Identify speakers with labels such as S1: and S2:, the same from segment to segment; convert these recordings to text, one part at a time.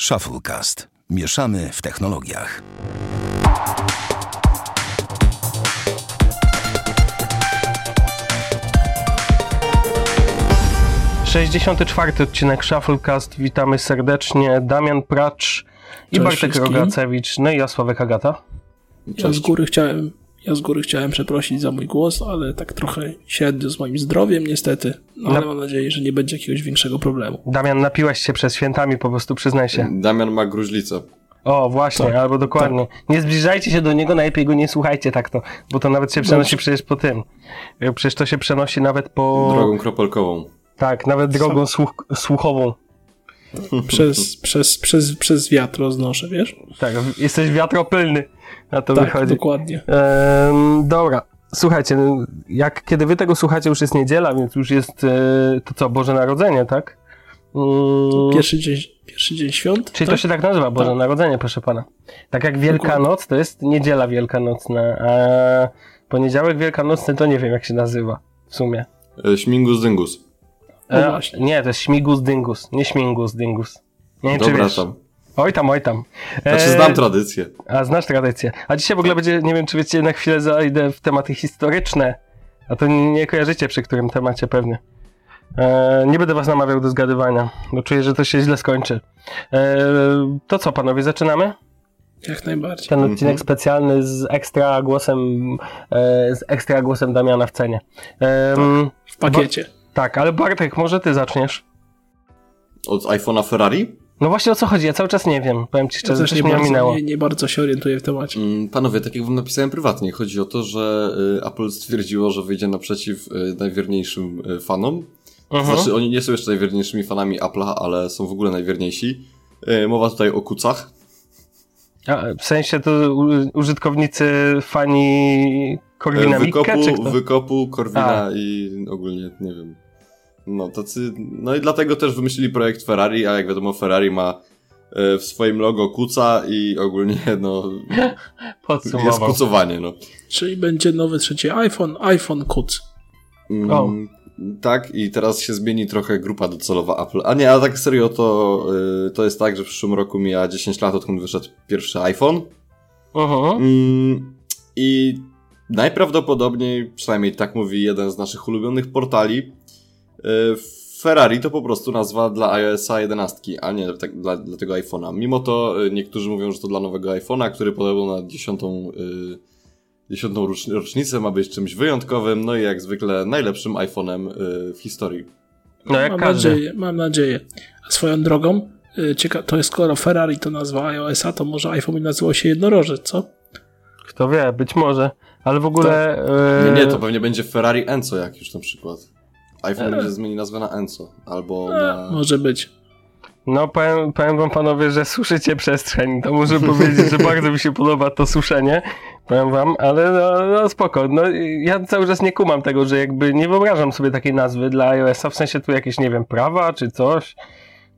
S1: Shufflecast. Mieszamy w technologiach.
S2: Sześćdziesiąty czwarty odcinek Shufflecast. Witamy serdecznie. Damian Pracz i
S3: Cześć
S2: Bartek
S3: wszystkim.
S2: Rogacewicz, no i ja Sławek Agata.
S3: Ja z góry chciałem, ja z góry chciałem przeprosić za mój głos, ale tak trochę średnio z moim zdrowiem niestety. No, ale mam nadzieję, że nie będzie jakiegoś większego problemu.
S2: Damian, napiłeś się przed świętami, po prostu przyznaj się.
S4: Damian ma gruźlicę.
S2: O, właśnie,
S3: Tak,
S2: albo dokładnie. Nie zbliżajcie się do niego, najlepiej go nie słuchajcie tak to, bo to nawet się przenosi
S3: Dobrze.
S2: przecież po tym. Y, Przecież to się przenosi nawet po...
S4: Drogą kropelkową.
S2: Tak, nawet drogą słuch słuchową.
S3: Przez, przez, przez, przez wiatr roznoszę, wiesz?
S2: Tak, jesteś wiatropylny, na to
S3: tak,
S2: wychodzi.
S3: dokładnie.
S2: Ehm, dobra, słuchajcie, no, jak kiedy wy tego słuchacie, już jest niedziela, więc już jest e, to co, Boże Narodzenie, tak? Mm,
S3: Pierwszy dzień, pierwszy dzień świąt?
S2: czyli
S3: tak?
S2: to się tak nazywa, Boże
S3: Tak.
S2: Narodzenie, proszę pana. Tak jak Wielkanoc, to jest niedziela wielkanocna, a poniedziałek wielkanocny to nie wiem jak się nazywa w sumie.
S4: E, Śmingus dyngus.
S3: No
S2: E,
S3: właśnie.
S2: nie, to jest śmigus dyngus, nie śmigus dyngus. Nie wiem, czy
S4: Dobra
S2: wiesz.
S4: tam.
S2: Oj tam, oj tam.
S4: Znaczy
S2: E,
S4: znam tradycję.
S2: A znasz tradycję. A dzisiaj w ogóle będzie, nie wiem czy wiecie, na chwilę zajdę w tematy historyczne. A to nie, nie kojarzycie przy którym temacie pewnie. E, nie będę was namawiał do zgadywania, bo czuję, że to się źle skończy. E, to co panowie, zaczynamy?
S3: Jak najbardziej.
S2: Ten odcinek
S4: Mhm.
S2: specjalny z ekstra głosem, e, z ekstra głosem Damiana w cenie. Em,
S3: W pakiecie.
S2: tak, ale Bartek, może ty zaczniesz?
S4: Od iPhone'a Ferrari?
S2: No właśnie o co chodzi, ja cały czas nie wiem, powiem ci
S3: Ja
S2: szczerze,
S3: też
S2: coś
S3: nie
S2: mnie ominęło.
S3: nie, nie bardzo się orientuję w temacie.
S4: Mm, Panowie, tak jak wam napisałem prywatnie, chodzi o to, że y, Apple stwierdziło, że wyjdzie naprzeciw y, najwierniejszym y, fanom.
S2: Mhm.
S4: Znaczy, oni nie są jeszcze najwierniejszymi fanami Apple'a, ale są w ogóle najwierniejsi. Mowa tutaj o kucach.
S2: A, w sensie to użytkownicy, fani Korwina Mikke, czy
S4: Wykopu,
S2: kto?
S4: wykopu Corvina
S2: A.
S4: i ogólnie, nie wiem. No, tacy, no i dlatego też wymyślili projekt Ferrari, a jak wiadomo Ferrari ma y, w swoim logo kuca i ogólnie, no, jest kucowanie, no.
S3: Czyli będzie nowy trzeci iPhone, iPhone Kuc.
S4: Mm,
S2: O.
S4: Tak, i teraz się zmieni trochę grupa docelowa Apple. A nie, a tak serio to, y, to jest tak, że w przyszłym roku mija 10 lat, odkąd wyszedł pierwszy iPhone.
S2: Mhm.
S4: Mm, I najprawdopodobniej, przynajmniej tak mówi jeden z naszych ulubionych portali, Ferrari to po prostu nazwa dla iOSa 11, a nie tak, dla, dla tego iPhone'a. Mimo to y, niektórzy mówią, że to dla nowego iPhone'a, który podobno na dziesiątą, y, dziesiątą rocz- rocznicę ma być czymś wyjątkowym, no i jak zwykle najlepszym iPhone'em w historii.
S2: No jak
S3: mam
S2: każdy.
S3: nadzieję, mam nadzieję. A swoją drogą, cieka- to jest skoro Ferrari to nazwa iOS-a, to może iPhone nazywał się jednorożec, co?
S2: Kto wie, być może. Ale w ogóle...
S4: Nie,
S2: e,
S4: nie, to pewnie będzie Ferrari Enzo jak już na przykład. iPhone
S3: E.
S4: będzie zmieni nazwę na Enzo, albo
S3: E,
S4: na...
S3: może być.
S2: No powiem, powiem wam panowie, że suszycie przestrzeń. To muszę powiedzieć, że bardzo mi się podoba to suszenie. Powiem wam, ale no, no spoko. No, ja cały czas nie kumam tego, że jakby nie wyobrażam sobie takiej nazwy dla iOS-a, w sensie tu jakieś, nie wiem, prawa czy coś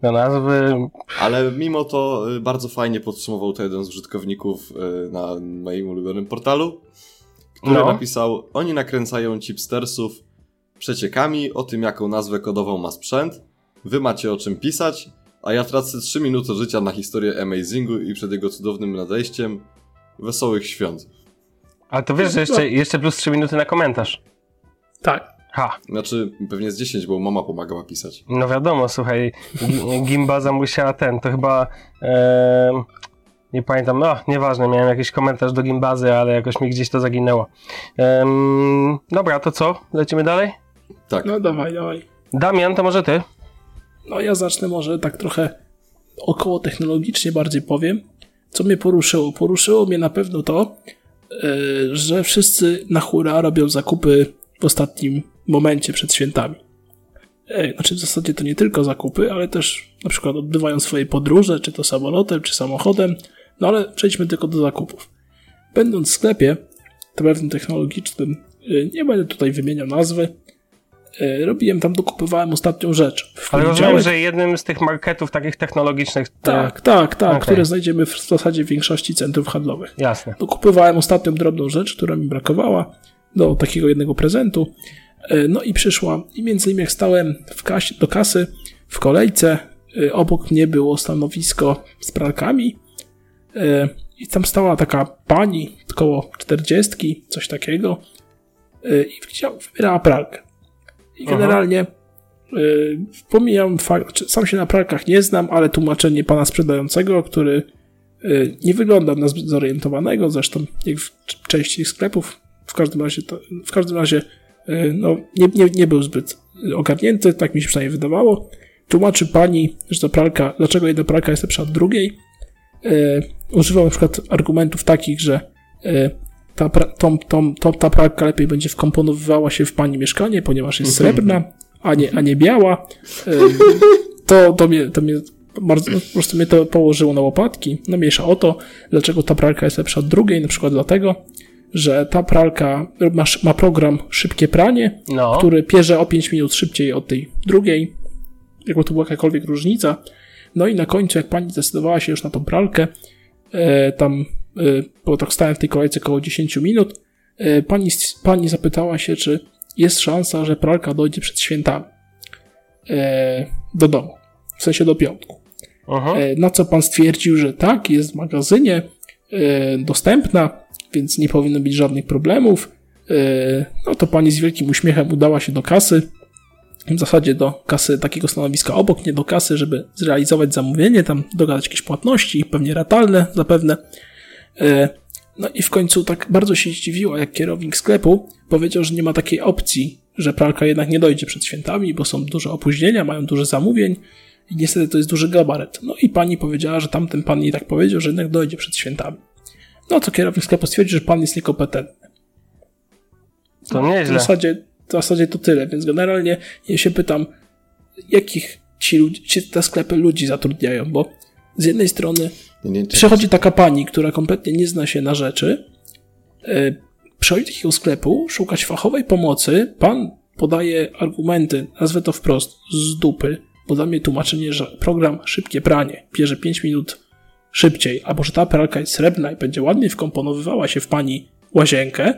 S2: do nazwy.
S4: Ale mimo to y, bardzo fajnie podsumował to jeden z użytkowników y, na moim ulubionym portalu, który
S2: No.
S4: napisał: Oni nakręcają chipstersów przeciekami o tym, jaką nazwę kodową ma sprzęt. Wy macie o czym pisać, a ja tracę 3 minuty życia na historię Amazingu i przed jego cudownym nadejściem. Wesołych świąt.
S2: Ale to wiesz, że jeszcze, jeszcze plus 3 minuty na komentarz.
S3: Tak.
S2: Ha,
S4: Znaczy, pewnie z 10, bo mama pomagała pisać.
S2: no wiadomo, słuchaj, Gi- Gimbaza musiała ten, to chyba... em, nie pamiętam, no nieważne, miałem jakiś komentarz do Gimbazy, ale jakoś mi gdzieś to zaginęło. Em, dobra, to co? Lecimy dalej?
S4: Tak.
S3: No dawaj, dawaj.
S2: Damian, to może ty?
S3: No ja zacznę może tak trochę około technologicznie bardziej powiem. Co mnie poruszyło? Poruszyło mnie na pewno to, e, że wszyscy na hura robią zakupy w ostatnim momencie przed świętami. E, Znaczy w zasadzie to nie tylko zakupy, ale też na przykład odbywają swoje podróże, czy to samolotem, czy samochodem. No ale przejdźmy tylko do zakupów. Będąc w sklepie, to pewnym technologicznym, e, nie będę tutaj wymieniał nazwy, robiłem tam, dokupywałem ostatnią rzecz.
S2: Ale rozumiem, że jednym z tych marketów takich technologicznych... to-
S3: Tak, tak, tak,
S2: Okej.
S3: które znajdziemy w zasadzie w większości centrów handlowych.
S2: Jasne.
S3: Dokupywałem ostatnią drobną rzecz, która mi brakowała do takiego jednego prezentu. E, No i przyszła. I między innymi jak stałem w kasie, do kasy w kolejce, obok mnie było stanowisko z pralkami i tam stała taka pani, około 40, coś takiego i wybierała pralkę. I generalnie y, pomijam fakt, czy sam się na pralkach nie znam, ale tłumaczenie pana sprzedającego, który y, nie wygląda na zbyt zorientowanego, zresztą jak w części sklepów, w każdym razie, to, w każdym razie y, no, nie, nie, nie był zbyt ogarnięty, tak mi się przynajmniej wydawało. Tłumaczy pani, że ta pralka, dlaczego jedna pralka jest lepsza od drugiej. Y, używał na przykład argumentów takich, że y, ta, pra- tą, tą, tą, ta pralka lepiej będzie wkomponowywała się w pani mieszkanie, ponieważ jest srebrna, a nie, a nie biała. To, to, mnie, to mnie bardzo, po prostu mnie to położyło na łopatki. No mniejsza o to, dlaczego ta pralka jest lepsza od drugiej, na przykład dlatego, że ta pralka ma, ma program szybkie pranie,
S2: No.
S3: który pierze o 5 minut szybciej od tej drugiej, jakby to była jakakolwiek różnica. No i na końcu, jak pani zdecydowała się już na tą pralkę, e, tam, bo tak stałem w tej kolejce około 10 minut, e, pani, pani zapytała się, czy jest szansa, że pralka dojdzie przed świętami e, do domu, w sensie do piątku. E, Na co pan stwierdził, że tak, jest w magazynie dostępna, więc nie powinno być żadnych problemów. No to pani z wielkim uśmiechem udała się do kasy. W zasadzie do kasy takiego stanowiska obok, nie do kasy, żeby zrealizować zamówienie, tam dogadać jakieś płatności, pewnie ratalne zapewne. E, No i w końcu tak bardzo się zdziwiła, jak kierownik sklepu powiedział, że nie ma takiej opcji, że pralka jednak nie dojdzie przed świętami, bo są duże opóźnienia, mają dużo zamówień i niestety to jest duży gabaret. No i pani powiedziała, że tamten pan jej tak powiedział, że jednak dojdzie przed świętami. No to kierownik sklepu stwierdził, że pan jest niekompetentny.
S2: To
S3: W
S2: nieźle.
S3: zasadzie, w zasadzie to tyle, więc generalnie ja się pytam, jakich ci, ludzi, ci te sklepy ludzi zatrudniają, bo z jednej strony
S4: Nie,
S3: przychodzi taka pani, która kompletnie nie zna się na rzeczy, yy, przychodzi do takiego sklepu, szukać fachowej pomocy, pan podaje argumenty, nazwę to wprost, z dupy, bo dla mnie tłumaczenie, że program szybkie pranie bierze 5 minut szybciej, albo że ta pralka jest srebrna i będzie ładnie wkomponowywała się w pani łazienkę,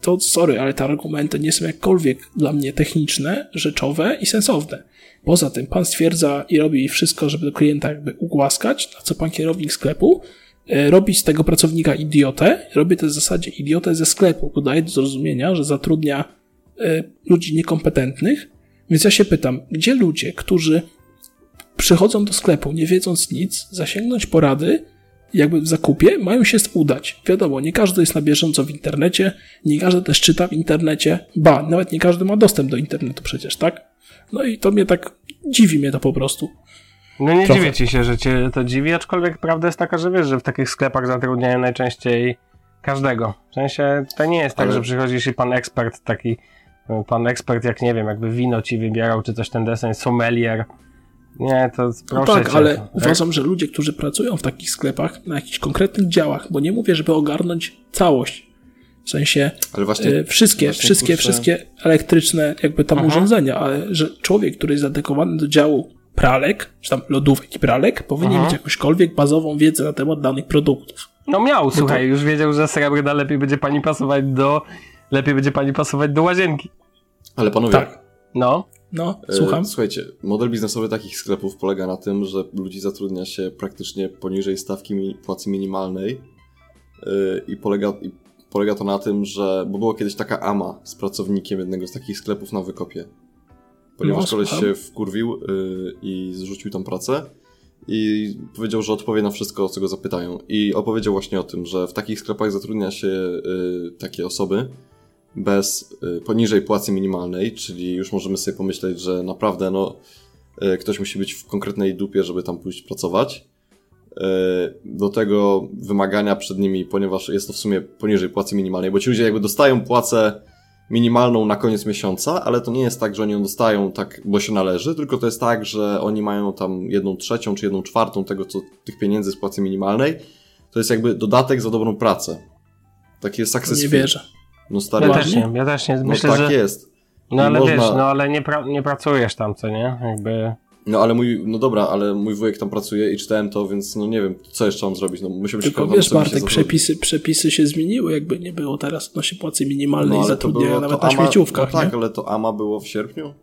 S3: to sorry, ale te argumenty nie są jakkolwiek dla mnie techniczne, rzeczowe i sensowne. Poza tym pan stwierdza i robi wszystko, żeby do klienta jakby ugłaskać, na co pan kierownik sklepu e, robi z tego pracownika idiotę, robi to w zasadzie idiotę ze sklepu, bo daje do zrozumienia, że zatrudnia e, ludzi niekompetentnych. Więc ja się pytam, gdzie ludzie, którzy przychodzą do sklepu nie wiedząc nic, zasięgnąć porady, jakby w zakupie, mają się udać. Wiadomo, nie każdy jest na bieżąco w internecie, nie każdy też czyta w internecie, ba, nawet nie każdy ma dostęp do internetu przecież, tak? No i to mnie tak dziwi mnie to po prostu.
S2: No nie
S3: Trochę.
S2: dziwię ci się, że cię to dziwi, aczkolwiek prawda jest taka, że wiesz, że w takich sklepach zatrudniają najczęściej każdego. W sensie to nie jest tak,
S4: Ale-
S2: że przychodzisz i pan ekspert taki, pan ekspert jak nie wiem, jakby wino ci wybierał, czy coś ten deseń, sommelier. Nie, to
S3: No
S2: proszę
S3: tak,
S2: cię.
S3: ale uważam, że ludzie, którzy pracują w takich sklepach, na jakichś konkretnych działach, bo nie mówię, żeby ogarnąć całość, w sensie
S4: Ale właśnie...
S3: e, wszystkie,
S4: właśnie,
S3: wszystkie,
S4: kurczę,
S3: wszystkie elektryczne jakby tam
S2: Aha.
S3: urządzenia, ale że człowiek, który jest zadedykowany do działu pralek, czy tam lodówek i pralek, powinien
S2: Aha.
S3: mieć jakąśkolwiek bazową wiedzę na temat danych produktów.
S2: No miał, słuchaj, już wiedział, że srebrna lepiej będzie pani pasować do... Lepiej będzie pani pasować do łazienki.
S4: Ale panowie,
S3: Tak.
S2: No.
S3: No,
S4: e,
S3: słucham.
S4: słuchajcie, model biznesowy takich sklepów polega na tym, że ludzi zatrudnia się praktycznie poniżej stawki płacy minimalnej e, i polega, i polega to na tym, że, bo była kiedyś taka ama z pracownikiem jednego z takich sklepów na wykopie. Ponieważ
S3: No,
S4: koleś się wkurwił y, i zrzucił tą pracę i powiedział, że odpowie na wszystko, o co go zapytają. I opowiedział właśnie o tym, że w takich sklepach zatrudnia się takie osoby bez y, poniżej płacy minimalnej, czyli już możemy sobie pomyśleć, że naprawdę no, y, ktoś musi być w konkretnej dupie, żeby tam pójść pracować. Y, Do tego wymagania przed nimi, ponieważ jest to w sumie poniżej płacy minimalnej, bo ci ludzie jakby dostają płacę minimalną na koniec miesiąca, ale to nie jest tak, że oni ją dostają tak, bo się należy, tylko to jest tak, że oni mają tam jedną trzecią czy jedną czwartą tego, co tych pieniędzy z płacy minimalnej. To jest jakby dodatek za dobrą pracę. Taki jest
S3: To
S4: success
S3: nie wierzę.
S4: No stary,
S2: Ja też nie, ja też nie.
S4: no
S2: Myślę,
S4: tak
S2: że...
S4: jest.
S2: No
S4: I
S2: ale
S4: można-
S2: wiesz, no ale nie, pra... nie pracujesz tam, co nie? Jakby...
S4: No ale mój, no dobra, ale mój wujek tam pracuje i czytałem to, więc no nie wiem, co jeszcze mam zrobić, no się
S3: Tylko
S4: kurwa
S3: wiesz,
S4: się
S3: Bartek, przepisy, przepisy się zmieniły, jakby nie było teraz odnośnie płacy minimalnej
S4: No,
S3: i
S4: ale to było,
S3: nawet
S4: to
S3: na
S4: AMA,
S3: śmieciówkach,
S4: no tak,
S3: nie?
S4: ale to AMA było w sierpniu?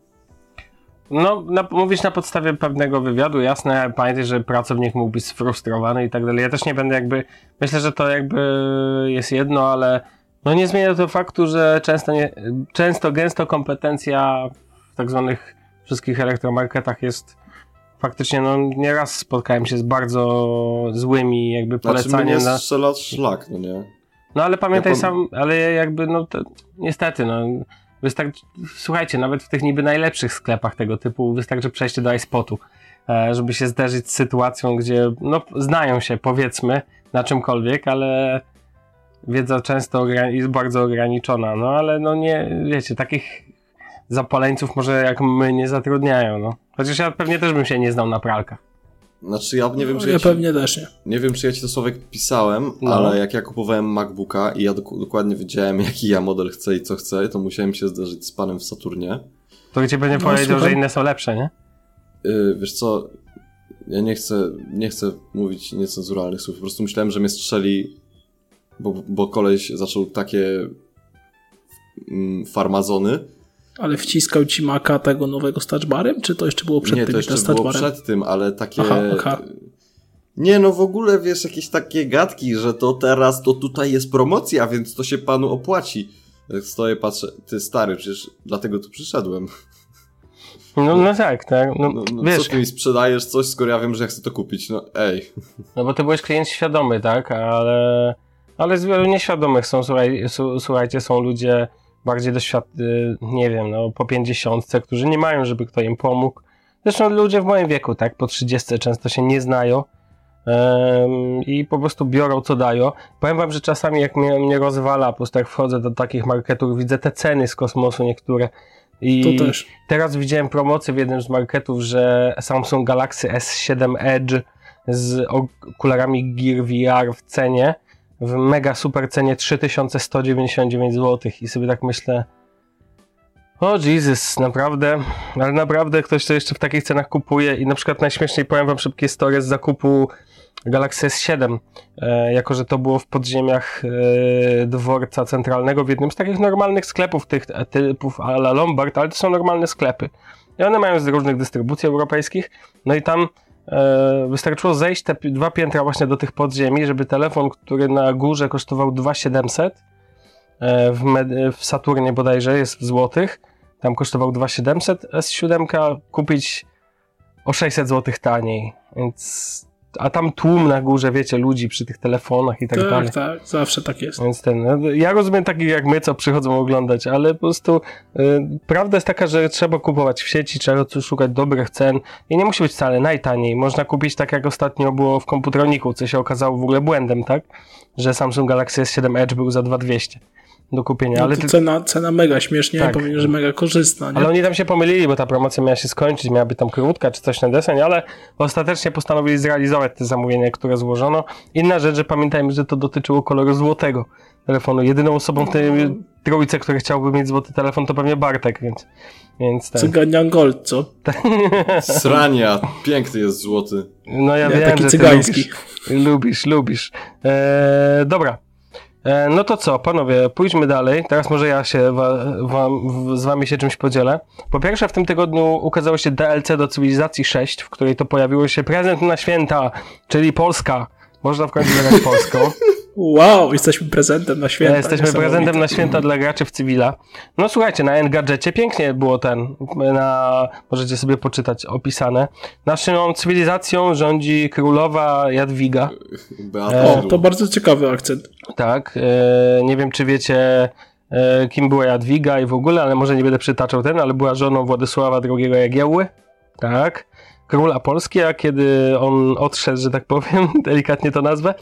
S2: No, na, mówisz na podstawie pewnego wywiadu, jasne, pamiętaj, że pracownik mógł być sfrustrowany i tak dalej. Ja też nie będę jakby, myślę, że to jakby jest jedno, ale no nie zmienia to faktu, że często, nie, często gęsto kompetencja w tak zwanych wszystkich elektromarketach jest faktycznie, no nieraz spotkałem się z bardzo złymi jakby polecaniem.
S4: Znaczy, na... szlak, no nie?
S2: No ale pamiętaj ja sam, ale jakby no to, niestety, no wystarczy, słuchajcie, nawet w tych niby najlepszych sklepach tego typu wystarczy przejście do iSpotu, e, żeby się zderzyć z sytuacją, gdzie no znają się powiedzmy na czymkolwiek, ale wiedza często jest bardzo ograniczona, no ale no nie, wiecie, takich zapaleńców może jak my nie zatrudniają, no. Chociaż ja pewnie też bym się nie znał na pralkach.
S4: Znaczy ja nie wiem,
S3: no,
S4: czy
S3: ja,
S4: ja ci,
S3: pewnie też nie.
S4: Nie wiem, czy ja ci to Sławek pisałem, no. ale jak ja kupowałem MacBooka i ja dok dokładnie wiedziałem, jaki ja model chcę i co chcę, to musiałem się zderzyć z panem w Saturnie.
S2: To ci będzie no, powiedział, słucham. że inne są lepsze, nie?
S4: Yy, wiesz co, ja nie chcę, nie chcę mówić niecenzuralnych słów, po prostu myślałem, że mnie strzeli, bo, bo koleś zaczął takie mm, farmazony,
S3: ale wciskał ci maka tego nowego z touchbarem, czy to jeszcze było przed
S4: nie,
S3: tym?
S4: Nie, to jeszcze było przed tym, ale takie...
S3: Aha, aha.
S4: Nie, no w ogóle wiesz, jakieś takie gadki, że to teraz, to tutaj jest promocja, więc to się panu opłaci. Jak stoję, patrzę, ty stary, przecież dlatego tu przyszedłem.
S2: No, no tak, tak. No,
S4: no, no
S2: wiesz.
S4: Co ty mi sprzedajesz coś, skoro ja wiem, że ja chcę to kupić? No ej.
S2: No bo ty byłeś klient świadomy, tak? Ale, ale z wielu nieświadomych są, słuchaj, słuchajcie, są ludzie bardziej doświadczeni, nie wiem, no po pięćdziesiątce, którzy nie mają, żeby kto im pomógł. Zresztą ludzie w moim wieku, tak, po trzydziestce często się nie znają um, i po prostu biorą co dają. Powiem wam, że czasami jak mnie, mnie rozwala, po prostu jak wchodzę do takich marketów, widzę te ceny z kosmosu niektóre. I teraz widziałem promocję w jednym z marketów, że Samsung Galaxy S7 Edge z okularami Gear VR w cenie w mega super cenie 3199 zł i sobie tak myślę o Jesus, naprawdę, ale naprawdę ktoś to jeszcze w takich cenach kupuje i na przykład najśmieszniej powiem wam szybkie story z zakupu Galaxy S7, e, jako że to było w podziemiach e, dworca centralnego w jednym z takich normalnych sklepów tych typów a la Lombard, ale to są normalne sklepy. I one mają z różnych dystrybucji europejskich, no i tam E, wystarczyło zejść te dwa piętra właśnie do tych podziemi, żeby telefon, który na górze kosztował 2700 e, w, w Saturnie bodajże jest w złotych, tam kosztował 2700, S7 kupić o 600 zł taniej, więc a tam tłum na górze, wiecie, ludzi przy tych telefonach i tak,
S3: tak
S2: dalej.
S3: Tak, tak, zawsze tak jest.
S2: Więc ten, no, ja rozumiem takich jak my, co przychodzą oglądać, ale po prostu y, prawda jest taka, że trzeba kupować w sieci, trzeba szukać dobrych cen i nie musi być wcale najtaniej. Można kupić tak jak ostatnio było w komputroniku, co się okazało w ogóle błędem, tak? Że Samsung Galaxy S7 Edge był za 2200 do kupienia.
S3: No
S2: ale
S3: ty... cena, cena mega śmiesznie, tak. powiem, że mega korzystna. Nie?
S2: Ale oni tam się pomylili, bo ta promocja miała się skończyć, miała być tam krótka czy coś na deseń, ale ostatecznie postanowili zrealizować te zamówienie, które złożono. Inna rzecz, że pamiętajmy, że to dotyczyło koloru złotego telefonu. Jedyną osobą w tej trójce, która chciałby mieć złoty telefon, to pewnie Bartek, więc... więc ten...
S3: Cyganian Gold, co?
S4: Srania, piękny jest złoty.
S2: No ja
S3: Nie,
S2: wiem,
S3: taki
S2: że
S3: cygański.
S2: Lubisz, lubisz. lubisz. Eee, dobra, no to co, panowie, pójdźmy dalej. Teraz może ja się wa, wa, z wami się czymś podzielę. Po pierwsze, w tym tygodniu ukazało się DLC do Cywilizacji 6, w której to pojawiło się prezent na święta, czyli Polska. Można w końcu zagrać Polską.
S3: Wow, jesteśmy prezentem na święta.
S2: Jesteśmy prezentem na święta dla graczy w cywila. No słuchajcie, na Engadżecie pięknie było ten, na, możecie sobie poczytać, opisane. Naszą cywilizacją rządzi królowa Jadwiga.
S3: o, to bardzo ciekawy akcent.
S2: Tak, e, nie wiem czy wiecie e, kim była Jadwiga i w ogóle, ale może nie będę przytaczał ten, ale była żoną Władysława II Jagiełły. Tak króla Polski, a kiedy on odszedł, że tak powiem, delikatnie to nazwę,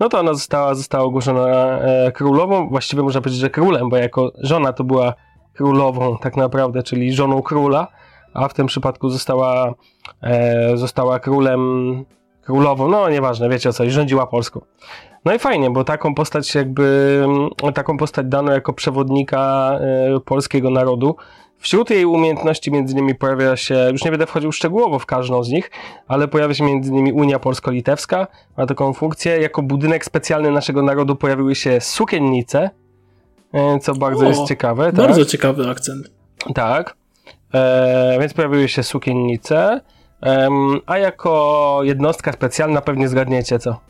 S2: no to ona została, została ogłoszona e, królową, właściwie można powiedzieć, że królem, bo jako żona to była królową tak naprawdę, czyli żoną króla, a w tym przypadku została, e, została królem, królową, no nieważne, wiecie o co, i rządziła Polską. No i fajnie, bo taką postać jakby, taką postać dano jako przewodnika e, polskiego narodu, Wśród jej umiejętności między innymi pojawia się, już nie będę wchodził szczegółowo w każdą z nich, ale pojawia się między innymi Unia Polsko-Litewska, ma taką funkcję. Jako budynek specjalny naszego narodu pojawiły się sukiennice, e, co bardzo o, jest ciekawe.
S3: Bardzo tak? ciekawy akcent.
S2: Tak. e, więc pojawiły się sukiennice, em, a jako jednostka specjalna pewnie zgadniecie co?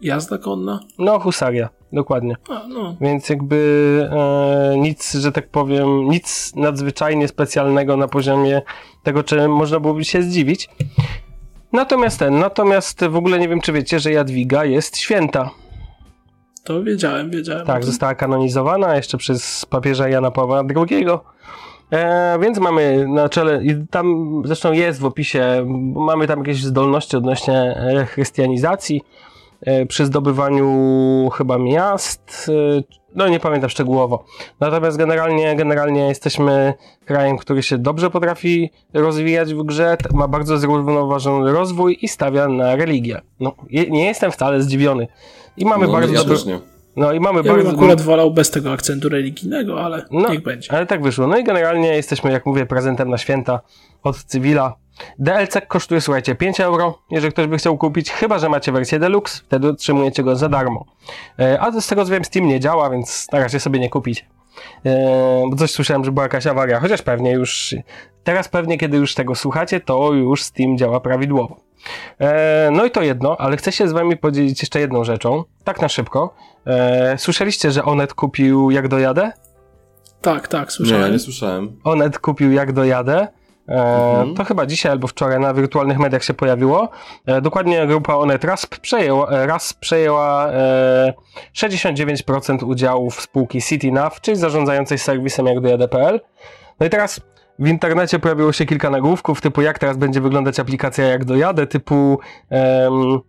S3: Jazda konna?
S2: No, husaria, dokładnie.
S3: A, no.
S2: Więc jakby e, nic, że tak powiem, nic nadzwyczajnie specjalnego na poziomie tego, czym można byłoby się zdziwić. Natomiast ten, natomiast w ogóle nie wiem, czy wiecie, że Jadwiga jest święta.
S3: To wiedziałem, wiedziałem.
S2: Tak, została kanonizowana jeszcze przez papieża Jana Pawła II. E, więc mamy na czele, i tam zresztą jest w opisie, mamy tam jakieś zdolności odnośnie e, chrystianizacji przy zdobywaniu chyba miast, e, no nie pamiętam szczegółowo. Natomiast generalnie, generalnie jesteśmy krajem, który się dobrze potrafi rozwijać w grze, ma bardzo zrównoważony rozwój i stawia na religię. No, nie jestem wcale zdziwiony. I mamy
S4: No,
S2: bardzo
S4: ja
S2: dobry,
S4: też nie.
S2: no i mamy
S3: Ja bym
S2: bardzo.
S3: akurat wolał bez tego akcentu religijnego, ale
S2: No,
S3: niech będzie.
S2: Ale tak wyszło. No i generalnie jesteśmy, jak mówię, prezentem na święta od Cywila. DLC kosztuje, słuchajcie, 5 euro, jeżeli ktoś by chciał kupić, chyba że macie wersję Deluxe, wtedy otrzymujecie go za darmo. E, a z tego co wiem, Steam nie działa, więc na razie sobie nie kupić. E, bo coś słyszałem, że była jakaś awaria, chociaż pewnie już, teraz pewnie, kiedy już tego słuchacie, to już Steam działa prawidłowo. E, no i to jedno, ale chcę się z wami podzielić jeszcze jedną rzeczą, tak na szybko. E, słyszeliście, że Onet kupił Jak dojadę?
S3: Tak, tak,
S4: Nie,
S3: słyszałem.
S4: ja nie słyszałem.
S2: Onet kupił Jak dojadę. E,
S4: Mhm.
S2: To chyba dzisiaj albo wczoraj na wirtualnych mediach się pojawiło. E, dokładnie grupa Onet RASP przejęła, e, RASP przejęła e, 69% udziałów spółki CityNav, czyli zarządzającej serwisem jak dojadę.pl. No i teraz w internecie pojawiło się kilka nagłówków typu jak teraz będzie wyglądać aplikacja jak dojadę, typu em,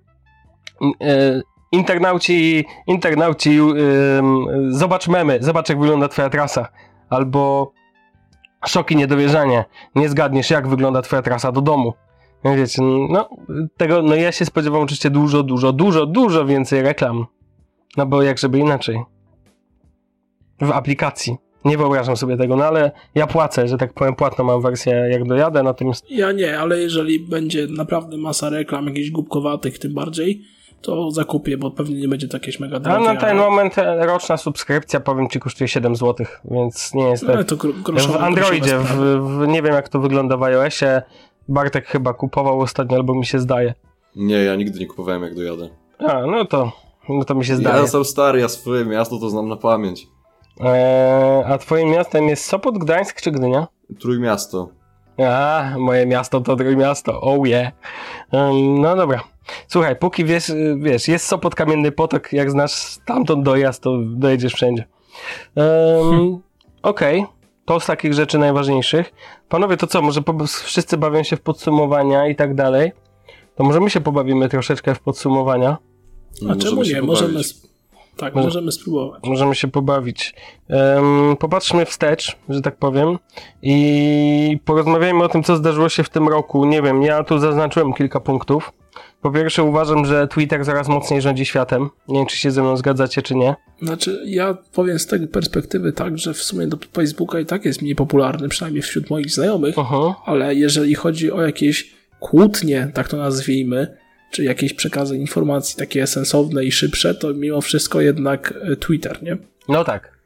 S2: e, internauci, internauci zobacz memy, zobacz jak wygląda twoja trasa. Albo szok i niedowierzanie. Nie zgadniesz, jak wygląda twoja trasa do domu. Wiecie, no, tego, no ja się spodziewam oczywiście dużo, dużo, dużo, dużo więcej reklam. No bo jak żeby inaczej. W aplikacji. Nie wyobrażam sobie tego, no ale ja płacę, że tak powiem, płatną mam wersję jak dojadę, natomiast
S3: Ja nie, ale jeżeli będzie naprawdę masa reklam, jakichś głupkowatych tym bardziej, to zakupię, bo pewnie nie będzie to jakieś mega
S2: a
S3: drogie.
S2: na ten moment e, roczna subskrypcja, powiem ci, kosztuje 7 zł, więc nie jest
S3: No, ale
S2: tak.
S3: to gro- groszowe,
S2: W Androidzie, w, w, nie wiem jak to wygląda w iOSie, Bartek chyba kupował ostatnio, albo mi się zdaje.
S4: Nie, ja nigdy nie kupowałem jak dojadę.
S2: A, no to, no to mi się zdaje.
S4: Ja jestem stary, ja swoje miasto to znam na pamięć.
S2: Eee, a twoim miastem jest Sopot, Gdańsk czy Gdynia?
S4: Trójmiasto.
S2: A, moje miasto to miasto. Oh yeah. Em, no dobra. Słuchaj, póki wiesz, wiesz, jest Sopot, Kamienny Potok, jak znasz stamtąd dojazd, to dojedziesz wszędzie. Um, Okej, to z takich rzeczy najważniejszych. Panowie, to co, może po, wszyscy bawią się w podsumowania i tak dalej? To może my się pobawimy troszeczkę w podsumowania.
S3: A czemu nie? Możemy, tak,
S2: Może-
S3: możemy spróbować.
S2: Możemy się pobawić. Em, popatrzmy wstecz, że tak powiem, i porozmawiajmy o tym, co zdarzyło się w tym roku. Nie wiem, ja tu zaznaczyłem kilka punktów. Po pierwsze, uważam, że Twitter coraz mocniej rządzi światem. Nie wiem, czy się ze mną zgadzacie, czy nie.
S3: Znaczy, ja powiem z tej perspektywy tak, że w sumie do Facebooka i tak jest mniej popularny, przynajmniej wśród moich znajomych,
S2: Uh-huh.
S3: ale jeżeli chodzi o jakieś kłótnie, tak to nazwijmy, czy jakieś przekazy informacji takie sensowne i szybsze, to mimo wszystko jednak e, Twitter, nie?
S2: No tak.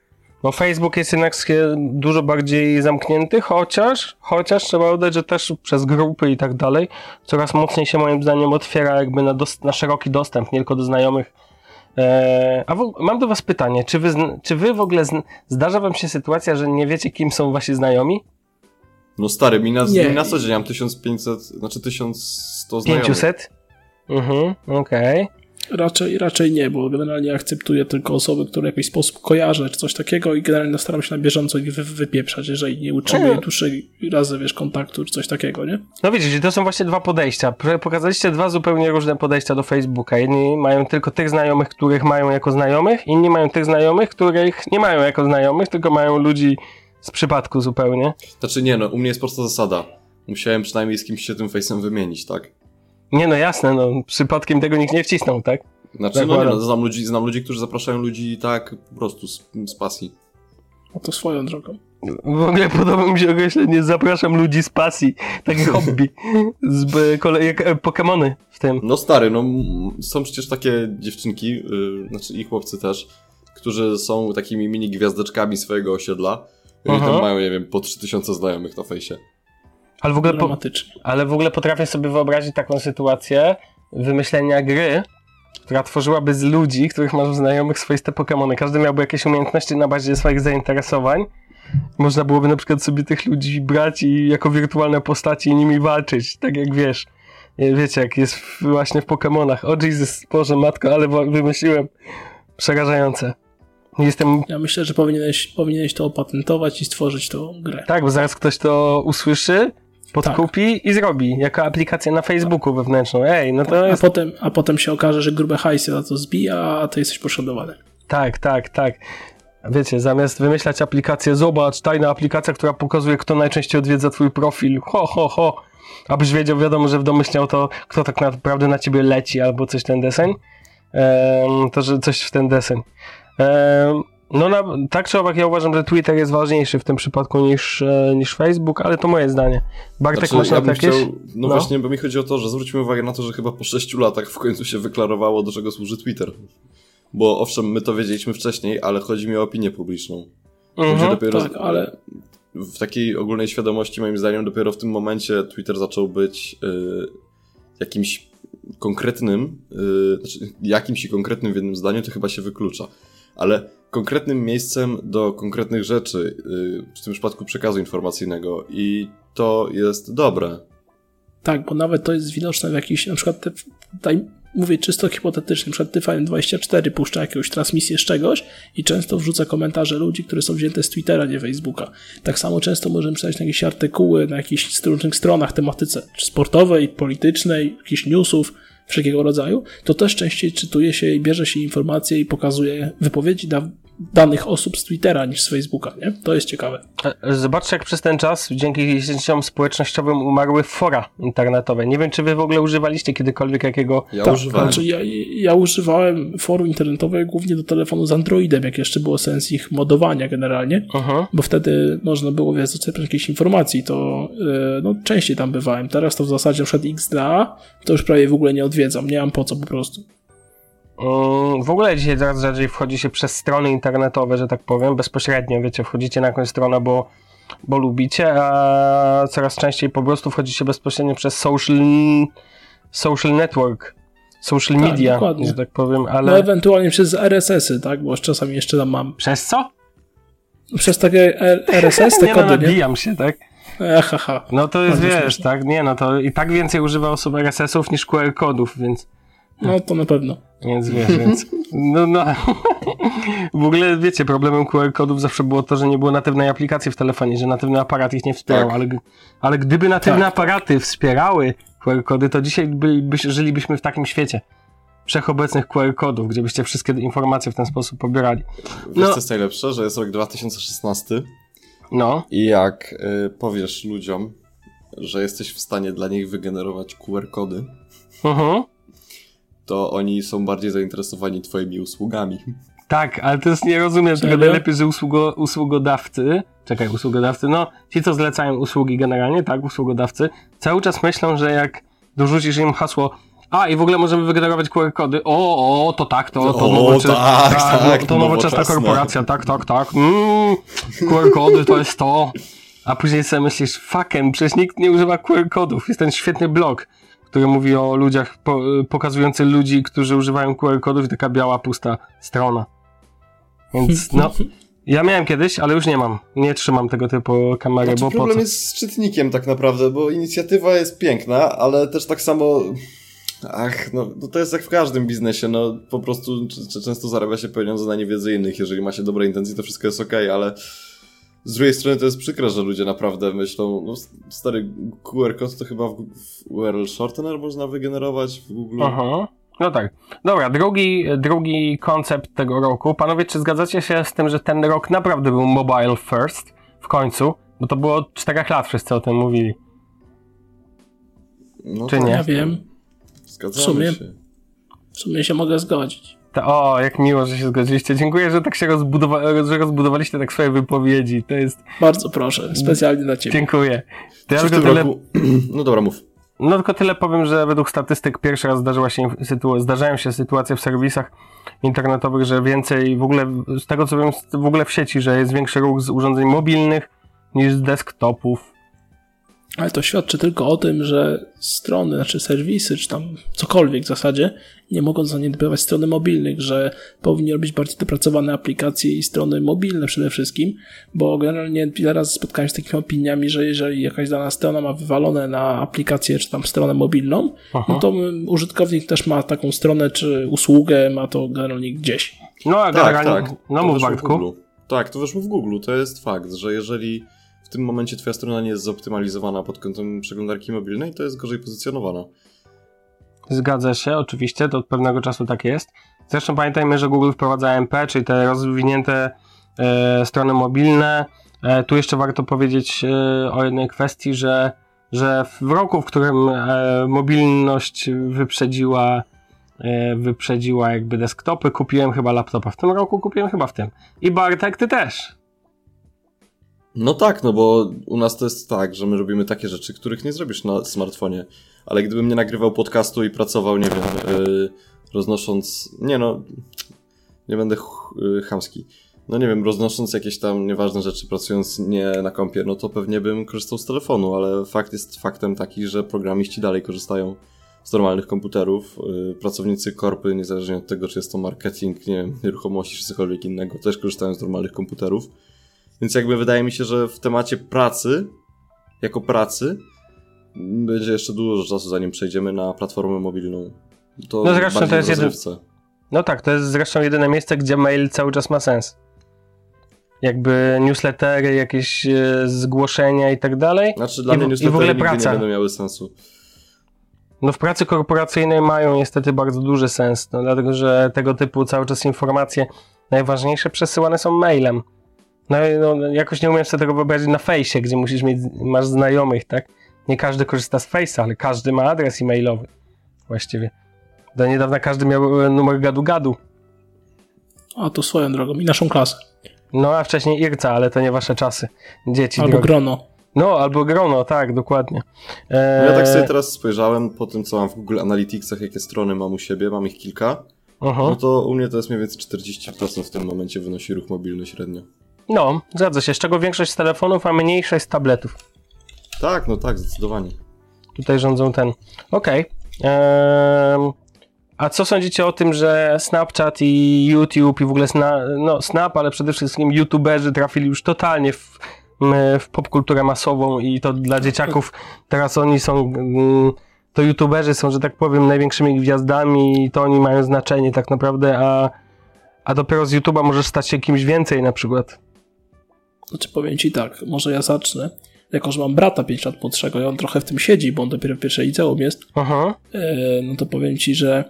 S2: No Facebook jest jednak dużo bardziej zamknięty, chociaż, chociaż trzeba oddać, że też przez grupy i tak dalej coraz mocniej się moim zdaniem otwiera jakby na, na szeroki dostęp, nie tylko do znajomych. Eee, a w- mam do was pytanie, czy wy, zn- czy wy w ogóle zn- zdarza wam się sytuacja, że nie wiecie kim są wasi znajomi?
S4: No stary, mi na,
S3: Nie.
S4: mi na co dzień mam 1500, znaczy 1100 znajomych.
S2: 500? Mhm, okej.
S3: Raczej, raczej nie, bo generalnie akceptuję tylko osoby, które w jakiś sposób kojarzę, czy coś takiego i generalnie staram się na bieżąco ich wy, wypieprzać, jeżeli nie utrzymuję
S2: Nie.
S3: dłuższej razy, wiesz, kontaktu, czy coś takiego, nie?
S2: No widzicie, to są właśnie dwa podejścia. Pokazaliście dwa zupełnie różne podejścia do Facebooka. Jedni mają tylko tych znajomych, których mają jako znajomych, inni mają tych znajomych, których nie mają jako znajomych, tylko mają ludzi z przypadku zupełnie.
S4: Znaczy nie no, u mnie jest prosta zasada. Musiałem przynajmniej z kimś się tym face'em wymienić, tak?
S2: Nie no jasne, no przypadkiem tego nikt nie wcisnął, tak?
S4: Znaczy no nie no, znam ludzi, znam ludzi, którzy zapraszają ludzi tak po prostu z, z pasji.
S3: No to swoją drogą.
S2: W ogóle podoba mi się określenie zapraszam ludzi z pasji, takie hobby, z, b- kole- jak e, Pokemony w tym.
S4: No stary, no są przecież takie dziewczynki, yy, znaczy i chłopcy też, którzy są takimi mini gwiazdeczkami swojego osiedla I oni tam mają, nie wiem, po 3000 znajomych na fejsie.
S2: Ale w ogóle po. Ale w ogóle potrafię sobie wyobrazić taką sytuację wymyślenia gry, która tworzyłaby z ludzi, których masz znajomych swoiste Pokémony. Każdy miałby jakieś umiejętności na bazie swoich zainteresowań. Można byłoby na przykład sobie tych ludzi brać i jako wirtualne postaci i nimi walczyć. Tak jak wiesz. Wiecie, jak jest właśnie w Pokémonach. O Jesus, Boże Matko, ale wymyśliłem. Przerażające. Jestem
S3: Ja myślę, że powinieneś, powinieneś to opatentować i stworzyć tą grę.
S2: Tak, bo zaraz ktoś to usłyszy, podkupi i zrobi jako aplikację na Facebooku wewnętrzną. Ej, no to
S3: A
S2: jest.
S3: potem, a potem się okaże, że grube hajsy za to zbija, a ty jesteś poszkodowany.
S2: Tak, tak, tak. Wiecie, zamiast wymyślać aplikację, zobacz, tajna aplikacja, która pokazuje, kto najczęściej odwiedza twój profil. Ho, ho, ho. Abyś wiedział, wiadomo, że w domyślnie to, kto tak naprawdę na ciebie leci, albo coś w ten deseń. Em, to, że coś w ten deseń. Em, no, na, tak czy owak, ja uważam, że Twitter jest ważniejszy w tym przypadku niż, e, niż Facebook, ale to moje zdanie. Bartek,
S4: Znaczy,
S2: masz
S4: ja
S2: jakieś?
S4: chciał, no,
S2: No.
S4: właśnie, bo mi chodzi o to, że zwróćmy uwagę na to, że chyba po 6 latach w końcu się wyklarowało, do czego służy Twitter. Bo owszem, my to wiedzieliśmy wcześniej, ale chodzi mi o opinię publiczną.
S2: Mhm.
S4: dopiero
S3: Tak, ale
S4: w takiej ogólnej świadomości, moim zdaniem, dopiero w tym momencie Twitter zaczął być y, jakimś konkretnym, y, znaczy jakimś i konkretnym w jednym zdaniu, to chyba się wyklucza, ale konkretnym miejscem do konkretnych rzeczy, y, w tym przypadku przekazu informacyjnego i to jest dobre.
S3: tak, bo nawet to jest widoczne w jakiś, na przykład, te, mówię czysto hipotetycznie, na przykład TVN24 puszcza jakąś transmisję z czegoś i często wrzuca komentarze ludzi, które są wzięte z Twittera, nie Facebooka. Tak samo często możemy czytać na jakieś artykuły, na jakichś różnych stronach tematyce czy sportowej, politycznej, jakichś newsów, wszelkiego rodzaju, to też częściej czytuje się i bierze się informacje i pokazuje wypowiedzi danych osób z Twittera niż z Facebooka, nie? To jest ciekawe.
S2: E, Zobaczcie, jak przez ten czas dzięki sieciom społecznościowym umarły fora internetowe. Nie wiem, czy wy w ogóle używaliście kiedykolwiek jakiego...
S4: Ja
S3: Tak,
S4: używałem.
S3: Znaczy ja, ja używałem forum internetowe głównie do telefonu z Androidem, jak jeszcze było sens ich modowania generalnie,
S2: Mhm.
S3: bo wtedy można było wiesz, zaczerpnąć jakieś informacji, to yy, no, częściej tam bywałem. Teraz to w zasadzie na przykład XDA to już prawie w ogóle nie odwiedzam, nie mam po co po prostu.
S2: Mm, W ogóle dzisiaj coraz rzadziej wchodzi się przez strony internetowe, że tak powiem, bezpośrednio, wiecie, wchodzicie na jakąś stronę, bo, bo lubicie, a coraz częściej po prostu wchodzicie bezpośrednio przez social, social network, social
S3: Tak,
S2: media,
S3: dokładnie.
S2: że tak powiem,
S3: No
S2: ale...
S3: ewentualnie przez RSS-y, tak, bo czasami jeszcze tam mam.
S2: Przez co?
S3: Przez takie RSS, te
S2: Nie no,
S3: kody, nie?
S2: nabijam się, tak?
S3: E, haha.
S2: No to jest,
S3: Bardzo
S2: wiesz,
S3: śmieszne.
S2: tak, nie no, to i tak więcej używa osób RSS-ów niż QR-kodów, więc...
S3: No to na pewno.
S2: Więc wiesz, więc. No, no. W ogóle wiecie, problemem QR-kodów zawsze było to, że nie było natywnej aplikacji w telefonie, że natywny aparat ich nie wspierał,
S4: Tak.
S2: ale, ale gdyby natywne
S3: Tak.
S2: aparaty wspierały QR-kody, to dzisiaj byliby, żylibyśmy w takim świecie wszechobecnych QR-kodów, gdzie byście wszystkie informacje w ten sposób pobierali.
S4: Wiesz,
S2: No.
S4: co jest najlepsze? Że jest rok 2016
S2: No,
S4: i jak y, powiesz ludziom, że jesteś w stanie dla nich wygenerować QR-kody,
S2: mhm.
S4: To oni są bardziej zainteresowani twoimi usługami.
S2: Tak, ale to jest nie rozumiem tego. Najlepiej, że usługo, usługodawcy, czekaj, usługodawcy, no ci co zlecają usługi generalnie, tak, usługodawcy, cały czas myślą, że jak dorzucisz im hasło a i w ogóle możemy wygenerować QR-kody, o, o, to tak, to, to,
S4: O,
S2: nowocze-
S4: tak, tak,
S2: no, to nowoczesna
S4: nowoczesne.
S2: korporacja, tak, tak, tak, mm, QR-kody to jest to, a później sobie myślisz, fucking, przecież nikt nie używa QR-kodów, jest ten świetny blog, który mówi o ludziach, po, pokazujący ludzi, którzy używają QR-kodów i taka biała, pusta strona. Więc no, ja miałem kiedyś, ale już nie mam. Nie trzymam tego typu kamery,
S4: Znaczy,
S2: bo po
S4: problem jest z czytnikiem tak naprawdę, bo inicjatywa jest piękna, ale też tak samo... Ach, no, no to jest jak w każdym biznesie, no po prostu c- c- często zarabia się pieniądze na niewiedzy innych, jeżeli ma się dobre intencje, to wszystko jest okej, ale z drugiej strony to jest przykre, że ludzie naprawdę myślą, no stary QR kod to chyba w, w URL shortener można wygenerować w Google.
S2: Aha. No tak. Dobra, drugi, drugi koncept tego roku. Panowie, czy zgadzacie się z tym, że ten rok naprawdę był mobile first w końcu? Bo to było od 4 lat wszyscy o tym mówili.
S4: No
S2: Czy
S4: tak,
S2: nie?
S3: Ja wiem.
S4: Zgadzamy
S3: W sumie.
S4: się.
S3: W sumie się mogę zgodzić.
S2: To, o, jak miło, że się zgodziliście. Dziękuję, że tak się rozbudowa- że rozbudowaliście tak swoje wypowiedzi. To jest...
S3: Bardzo proszę, specjalnie dla ciebie.
S2: Dziękuję. To ja tylko tyle...
S4: roku... No dobra, mów.
S2: No tylko tyle powiem, że według statystyk pierwszy raz zdarzyła się sytu- zdarzają się sytuacje w serwisach internetowych, że więcej w ogóle, z tego co wiem, w ogóle w sieci, że jest większy ruch z urządzeń mobilnych niż z desktopów.
S3: Ale to świadczy tylko o tym, że strony, znaczy serwisy, czy tam cokolwiek w zasadzie, nie mogą zaniedbywać strony mobilnych, że powinni robić bardziej dopracowane aplikacje i strony mobilne przede wszystkim, bo generalnie wiele razy spotkałem się z takimi opiniami, że jeżeli jakaś dana strona ma wywalone na aplikację, czy tam stronę mobilną,
S2: Aha.
S3: no to użytkownik też ma taką stronę, czy usługę, ma to generalnie gdzieś.
S2: No a
S4: Tak,
S2: generalnie,
S4: tak.
S2: no mów Bartku.
S4: Google. Tak, to weszło w Google. To jest fakt, że jeżeli tym momencie twoja strona nie jest zoptymalizowana pod kątem przeglądarki mobilnej, to jest gorzej pozycjonowana.
S2: Zgadza się, oczywiście, to od pewnego czasu tak jest. Zresztą pamiętajmy, że Google wprowadza MP, czyli te rozwinięte e, strony mobilne. E, tu jeszcze warto powiedzieć e, o jednej kwestii, że, że w roku, w którym e, mobilność wyprzedziła, e, wyprzedziła jakby desktopy, kupiłem chyba laptopa. W tym roku kupiłem chyba w tym. I Bartek, ty też.
S4: No tak, no bo u nas to jest tak, że my robimy takie rzeczy, których nie zrobisz na smartfonie. Ale gdybym nie nagrywał podcastu i pracował, nie wiem, yy, roznosząc. Nie no, nie będę yy, chamski. No nie wiem, roznosząc jakieś tam nieważne rzeczy, pracując nie na kompie, no to pewnie bym korzystał z telefonu, ale fakt jest faktem taki, że programiści dalej korzystają z normalnych komputerów. Yy, pracownicy korpy, niezależnie od tego, czy jest to marketing, nie wiem, nieruchomości czy cokolwiek innego, też korzystają z normalnych komputerów. Więc jakby wydaje mi się, że w temacie pracy, jako pracy, będzie jeszcze dużo czasu, zanim przejdziemy na platformę mobilną. To
S2: No zresztą to jest jeden-. No tak, to jest zresztą jedyne miejsce, gdzie mail cały czas ma sens. Jakby newslettery, jakieś e, zgłoszenia i tak dalej.
S4: Znaczy dla
S2: I
S4: mnie
S2: i w
S4: newslettery
S2: ogóle
S4: nigdy
S2: praca.
S4: nie będą miały sensu.
S2: No w pracy korporacyjnej mają niestety bardzo duży sens, no, dlatego że tego typu cały czas informacje najważniejsze przesyłane są mailem. No, i no jakoś nie umiem sobie tego wyobrazić na fejsie, gdzie musisz mieć, masz znajomych, tak? Nie każdy korzysta z Face'a, ale każdy ma adres e-mailowy właściwie. Do niedawna każdy miał e, numer gadu-gadu.
S3: A to swoją drogą i naszą klasę.
S2: No a wcześniej Irca, ale to nie wasze czasy. Dzieci
S3: Albo
S2: drogie.
S3: grono.
S2: No, albo grono, tak, dokładnie.
S4: No ja tak
S2: Eee,
S4: sobie teraz spojrzałem po tym, co mam w Google Analyticsach, jakie strony mam u siebie, mam ich kilka,
S2: uh-huh.
S4: no to u mnie to jest mniej więcej 40% w tym momencie wynosi ruch mobilny średnio.
S2: No, zgadza się, z czego większość z telefonów, a mniejszość z tabletów.
S4: Tak, no tak, zdecydowanie.
S2: Tutaj rządzą ten. Okej. Ehm, a co sądzicie o tym, że Snapchat i YouTube i w ogóle sna, no, Snap, ale przede wszystkim YouTuberzy trafili już totalnie w, w popkulturę masową i to dla dzieciaków teraz oni są. mm, To YouTuberzy są, że tak powiem, największymi gwiazdami i to oni mają znaczenie tak naprawdę, a, a dopiero z YouTube'a możesz stać się kimś więcej na przykład.
S3: Znaczy powiem ci tak, może ja zacznę. Jako, że mam brata 5 lat młodszego i on trochę w tym siedzi, bo on dopiero w pierwszej liceum jest,
S2: Aha.
S3: e, no to powiem ci, że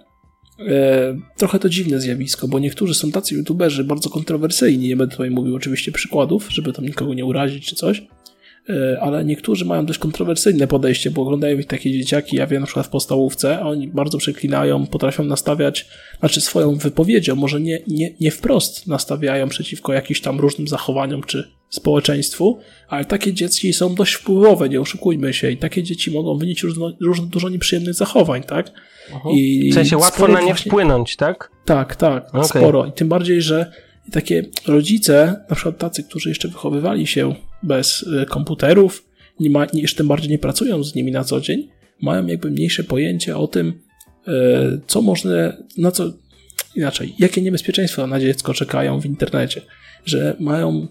S3: e, trochę to dziwne zjawisko, bo niektórzy są tacy youtuberzy bardzo kontrowersyjni, nie będę tutaj mówił oczywiście przykładów, żeby tam nikogo nie urazić czy coś, e, ale niektórzy mają dość kontrowersyjne podejście, bo oglądają ich takie dzieciaki, ja wiem na przykład w podstawówce, a oni bardzo przeklinają, potrafią nastawiać, znaczy swoją wypowiedzią, może nie, nie, nie wprost nastawiają przeciwko jakimś tam różnym zachowaniom czy społeczeństwu, ale takie dzieci są dość wpływowe, nie oszukujmy się, i takie dzieci mogą wynieść różno, różno, dużo nieprzyjemnych zachowań, tak? I
S2: W sensie łatwo na nie
S3: właśnie-
S2: wpłynąć, tak?
S3: tak, tak,
S2: Okej.
S3: sporo. I tym bardziej, że takie rodzice, na przykład tacy, którzy jeszcze wychowywali się bez y, komputerów, nie ma, nie, jeszcze tym bardziej nie pracują z nimi na co dzień, mają jakby mniejsze pojęcie o tym, y, co można, na co, inaczej, jakie niebezpieczeństwa na dziecko czekają w internecie, że mają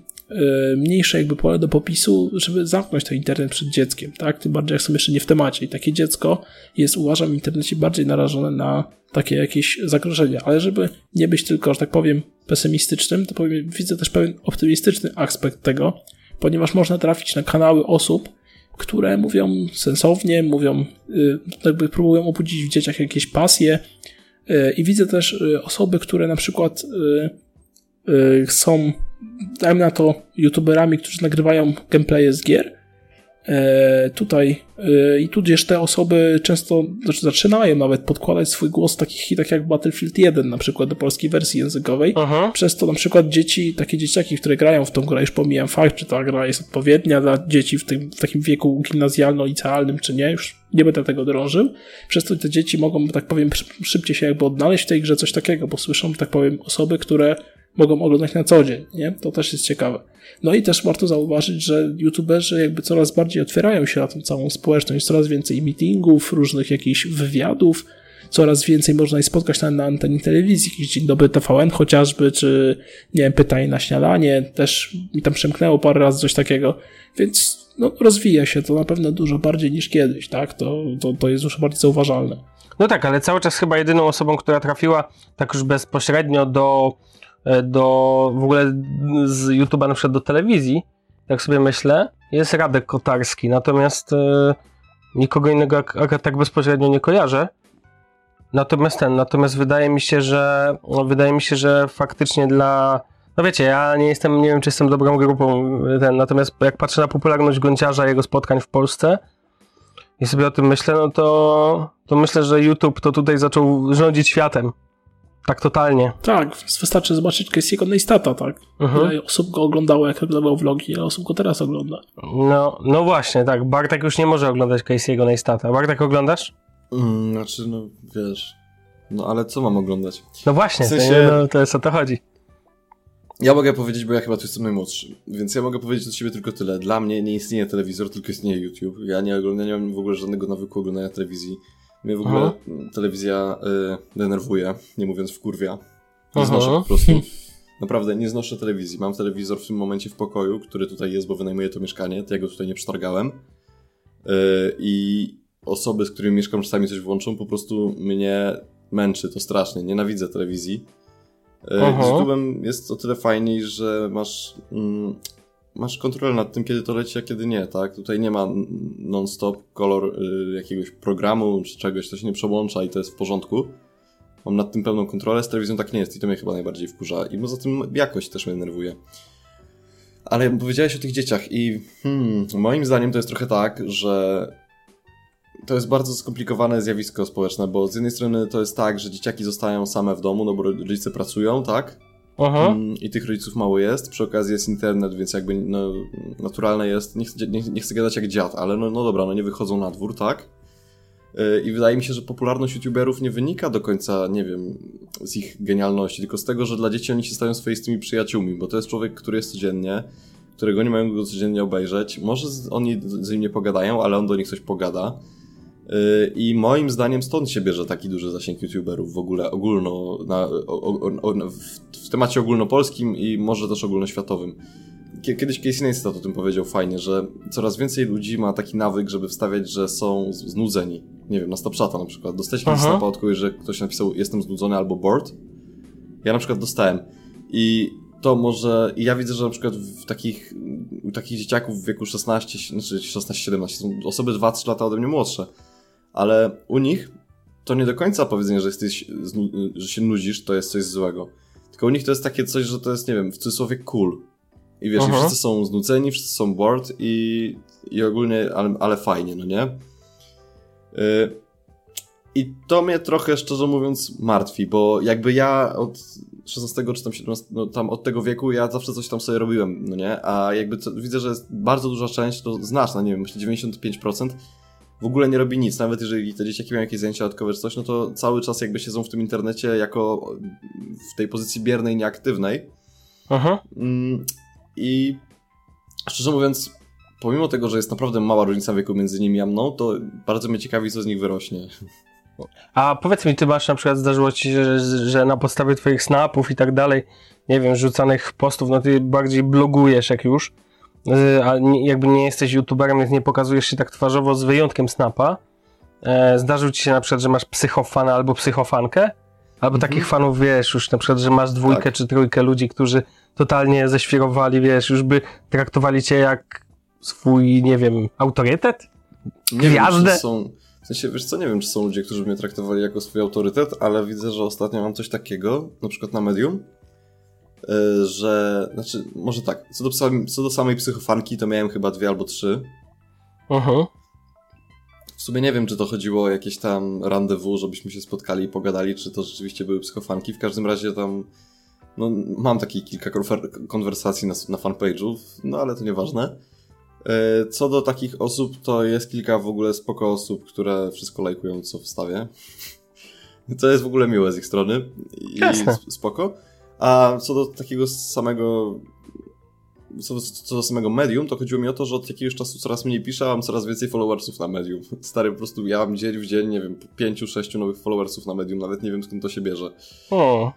S3: mniejsze jakby pole do popisu, żeby zamknąć ten internet przed dzieckiem, tak? Tym bardziej jak są jeszcze nie w temacie. I takie dziecko jest, uważam, w internecie bardziej narażone na takie jakieś zagrożenia. Ale żeby nie być tylko, że tak powiem, pesymistycznym, to powiem, widzę też pewien optymistyczny aspekt tego, ponieważ można trafić na kanały osób, które mówią sensownie, mówią, y, jakby próbują obudzić w dzieciach jakieś pasje. Y, I widzę też y, osoby, które na przykład są, dajmy na to, youtuberami, którzy nagrywają gameplaye z gier E, tutaj e, i tudzież te osoby często znaczy zaczynają nawet podkładać swój głos w takich hitach jak Battlefield 1 na przykład do polskiej wersji językowej.
S2: Aha.
S3: Przez to na przykład dzieci, takie dzieciaki, które grają w tą grę, już pomijam fakt, czy ta gra jest odpowiednia dla dzieci w, tym, w takim wieku gimnazjalno-licealnym, czy nie, już nie będę tego drążył. Przez to te dzieci mogą, tak powiem, szybciej się jakby odnaleźć w tej grze coś takiego, bo słyszą, tak powiem, osoby, które mogą oglądać na co dzień, nie? To też jest ciekawe. No i też warto zauważyć, że youtuberzy jakby coraz bardziej otwierają się na tą całą społeczność, coraz więcej meetingów, różnych jakichś wywiadów, coraz więcej można je spotkać na, na antenie telewizji, jakiś Dzień Dobry TVN chociażby, czy nie wiem, pytanie na śniadanie, też mi tam przemknęło parę razy coś takiego, więc no, rozwija się to na pewno dużo bardziej niż kiedyś, tak? To, to, to jest już bardziej zauważalne.
S2: No tak, ale cały czas chyba jedyną osobą, która trafiła tak już bezpośrednio do do w ogóle z YouTube'a na przykład do telewizji, jak sobie myślę, jest Radek Kotarski, natomiast e, nikogo innego akurat tak bezpośrednio nie kojarzę. Natomiast ten, natomiast wydaje mi się, że no, wydaje mi się, że faktycznie dla no wiecie, ja nie jestem, nie wiem czy jestem dobrą grupą ten, natomiast jak patrzę na popularność Gonciarza jego spotkań w Polsce i sobie o tym myślę, no to, to myślę, że YouTube to tutaj zaczął rządzić światem. Tak totalnie.
S3: Tak, wystarczy zobaczyć Casey'ego Neistata, tak? Mhm. Ile osób go oglądało, jak oglądało vlogi, ile osób go teraz ogląda.
S2: No, no właśnie, tak. Bartek już nie może oglądać Casey'ego Neistata. Bartek oglądasz?
S4: Mm, znaczy, no wiesz... No ale co mam oglądać?
S2: No właśnie, w sensie... to, no, to jest o to chodzi.
S4: Ja mogę powiedzieć, bo ja chyba tu jestem najmłodszy, więc ja mogę powiedzieć do ciebie tylko tyle. Dla mnie nie istnieje telewizor, tylko istnieje YouTube. Ja nie, oglądam, nie mam w ogóle żadnego nawyku oglądania telewizji. Mnie w ogóle Aha. telewizja y, denerwuje, nie mówiąc wkurwia. Nie Aha. znoszę po prostu. Naprawdę nie znoszę telewizji. Mam telewizor w tym momencie w pokoju, który tutaj jest, bo wynajmuję to mieszkanie. Ja go tutaj nie przetargałem. Y, I osoby, z którymi mieszkam, czasami coś włączą, po prostu mnie męczy to strasznie. Nienawidzę telewizji. Y, z YouTube'em jest o tyle fajniej, że masz mm, masz kontrolę nad tym, kiedy to leci, a kiedy nie, tak? Tutaj nie ma non-stop kolor y, jakiegoś programu czy czegoś, to się nie przełącza i to jest w porządku. Mam nad tym pełną kontrolę, z telewizją tak nie jest i to mnie chyba najbardziej wkurza. I poza tym jakość też mnie denerwuje. Ale powiedziałeś o tych dzieciach i hmm, moim zdaniem to jest trochę tak, że to jest bardzo skomplikowane zjawisko społeczne, bo z jednej strony to jest tak, że dzieciaki zostają same w domu, no bo rodzice pracują, tak? Aha. Mm, I tych rodziców mało jest. Przy okazji jest internet, więc jakby no, naturalne jest. Nie chcę, nie, nie chcę gadać jak dziad, ale no, no dobra, no nie wychodzą na dwór, tak? Y, I wydaje mi się, że popularność youtuberów nie wynika do końca, nie wiem, z ich genialności, tylko z tego, że dla dzieci oni się stają swoistymi przyjaciółmi, bo to jest człowiek, który jest codziennie, którego nie mają go codziennie obejrzeć. Może oni z nim nie pogadają, ale on do nich coś pogada. Y, I moim zdaniem stąd się bierze taki duży zasięg youtuberów w ogóle ogólno, na, o, o, w, temacie ogólnopolskim i może też ogólnoświatowym. Kiedyś Casey Neistat o tym powiedział fajnie, że coraz więcej ludzi ma taki nawyk, żeby wstawiać, że są znudzeni. Nie wiem, na Snapchata na przykład. Kiedyś snapa od kogoś, że ktoś napisał jestem znudzony albo bored? Ja na przykład dostałem. I to może, i ja widzę, że na przykład w takich, u takich dzieciaków w wieku 16, znaczy 16-17 są osoby 2-3 lata ode mnie młodsze ale u nich to nie do końca powiedzenie, że jesteś, że się nudzisz, to jest coś złego. Tylko u nich to jest takie coś, że to jest, nie wiem, w cudzysłowie cool. I wiesz, i wszyscy są znudzeni, wszyscy są bored i, i ogólnie, ale, ale fajnie, no nie? Yy, I to mnie trochę, szczerze mówiąc, martwi, bo jakby ja od 16 czy tam 17, no tam od tego wieku ja zawsze coś tam sobie robiłem, no nie? A jakby to, widzę, że jest bardzo duża część, to znaczna, nie wiem, myślę 95%, w ogóle nie robi nic, nawet jeżeli te dzieciaki mają jakieś zajęcia dodatkowe czy coś, no to cały czas jakby siedzą w tym internecie jako w tej pozycji biernej, nieaktywnej. Aha. Mm, I szczerze mówiąc, pomimo tego, że jest naprawdę mała różnica wieku między nimi a mną, to bardzo mnie ciekawi, co z nich wyrośnie.
S2: A powiedz mi, ty masz na przykład, zdarzyło ci się, że, że na podstawie twoich snapów i tak dalej, nie wiem, rzucanych postów, no ty bardziej blogujesz jak już, a jakby nie jesteś youtuberem, więc nie pokazujesz się tak twarzowo z wyjątkiem Snapa. E, zdarzył ci się na przykład, że masz psychofana albo psychofankę? Albo mhm. takich fanów, wiesz, już na przykład, że masz dwójkę tak. czy trójkę ludzi, którzy totalnie ześwirowali, wiesz, już by traktowali cię jak swój, nie wiem, autorytet?
S4: Nie Gwiazdę? Wiem, są, w sensie, wiesz co, nie wiem, czy są ludzie, którzy mnie traktowali jako swój autorytet, ale widzę, że ostatnio mam coś takiego, na przykład na Medium, że, znaczy, może tak, co do, co do samej psychofanki to miałem chyba dwie albo trzy.
S2: Mhm.
S4: W sumie nie wiem, czy to chodziło o jakieś tam rendezvous, żebyśmy się spotkali i pogadali, czy to rzeczywiście były psychofanki. W każdym razie tam no, mam takie kilka konwersacji na, na fanpage'u, no ale to nieważne. E, Co do takich osób, to jest kilka w ogóle spoko osób, które wszystko lajkują, co wstawię. To jest w ogóle miłe z ich strony i
S2: Jasne.
S4: sp- spoko. A co do takiego samego co, co do samego medium, to chodziło mi o to, że od jakiegoś czasu coraz mniej piszę, a mam coraz więcej followersów na medium. Stary, po prostu ja mam dzień w dzień, nie wiem, pięciu, sześciu nowych followersów na medium, nawet nie wiem skąd to się bierze.
S2: Hmm.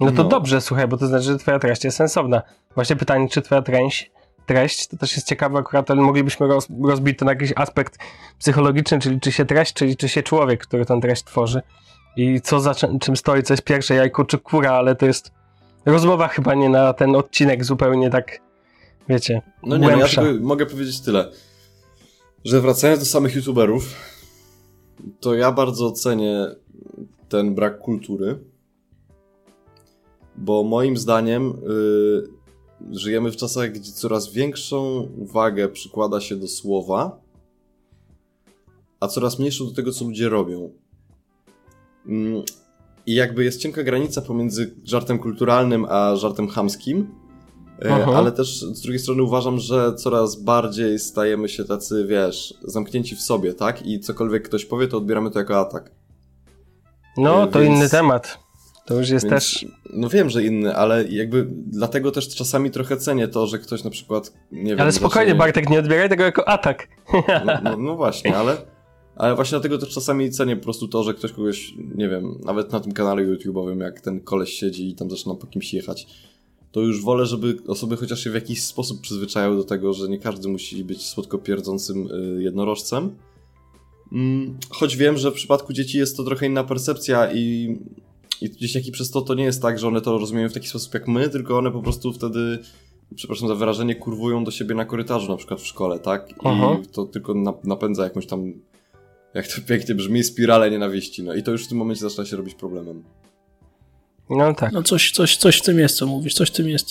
S2: No to
S4: No.
S2: dobrze, słuchaj, bo to znaczy, że twoja treść jest sensowna. Właśnie pytanie, czy twoja treść, treść to też jest ciekawe akurat, ale moglibyśmy roz, rozbić to na jakiś aspekt psychologiczny, czyli czy się treść, czyli czy się człowiek, który tę treść tworzy. I co za czym, stoi, co jest pierwsze, jajko czy kura, ale to jest rozmowa chyba nie na ten odcinek zupełnie tak, wiecie,
S4: No nie, no ja tylko mogę powiedzieć tyle, że wracając do samych youtuberów, to ja bardzo cenię ten brak kultury, bo moim zdaniem y, żyjemy w czasach, gdzie coraz większą uwagę przykłada się do słowa, a coraz mniejszą do tego, co ludzie robią. Mm, I jakby jest cienka granica pomiędzy żartem kulturalnym a żartem chamskim, E,
S2: Aha.
S4: Ale też z drugiej strony uważam, że coraz bardziej stajemy się tacy, wiesz, zamknięci w sobie, tak? I cokolwiek ktoś powie, to odbieramy to jako atak.
S2: No,
S4: E,
S2: to
S4: więc-
S2: inny temat. To już jest
S4: Więc,
S2: też...
S4: No wiem, że inny, ale jakby dlatego też czasami trochę cenię to, że ktoś na przykład, nie wiem...
S2: Ale spokojnie,
S4: zacznie-
S2: Bartek, nie odbieraj tego jako atak.
S4: No, no, no właśnie, ale, ale właśnie dlatego też czasami cenię po prostu to, że ktoś kogoś, nie wiem, nawet na tym kanale YouTube'owym, jak ten koleś siedzi i tam zaczyna po kimś jechać, to już wolę, żeby osoby chociaż się w jakiś sposób przyzwyczajały do tego, że nie każdy musi być słodko pierdzącym y, jednorożcem. Mm, Choć wiem, że w przypadku dzieci jest to trochę inna percepcja i, i dzieciaki przez to to nie jest tak, że one to rozumieją w taki sposób jak my, tylko one po prostu wtedy, przepraszam za wyrażenie, kurwują do siebie na korytarzu, na przykład w szkole, tak? I
S2: Aha.
S4: to tylko na, napędza jakąś tam, jak to pięknie brzmi, spiralę nienawiści. No i to już w tym momencie zaczyna się robić problemem.
S2: No tak.
S3: No coś, coś, coś w tym jest, co mówisz, coś w tym jest.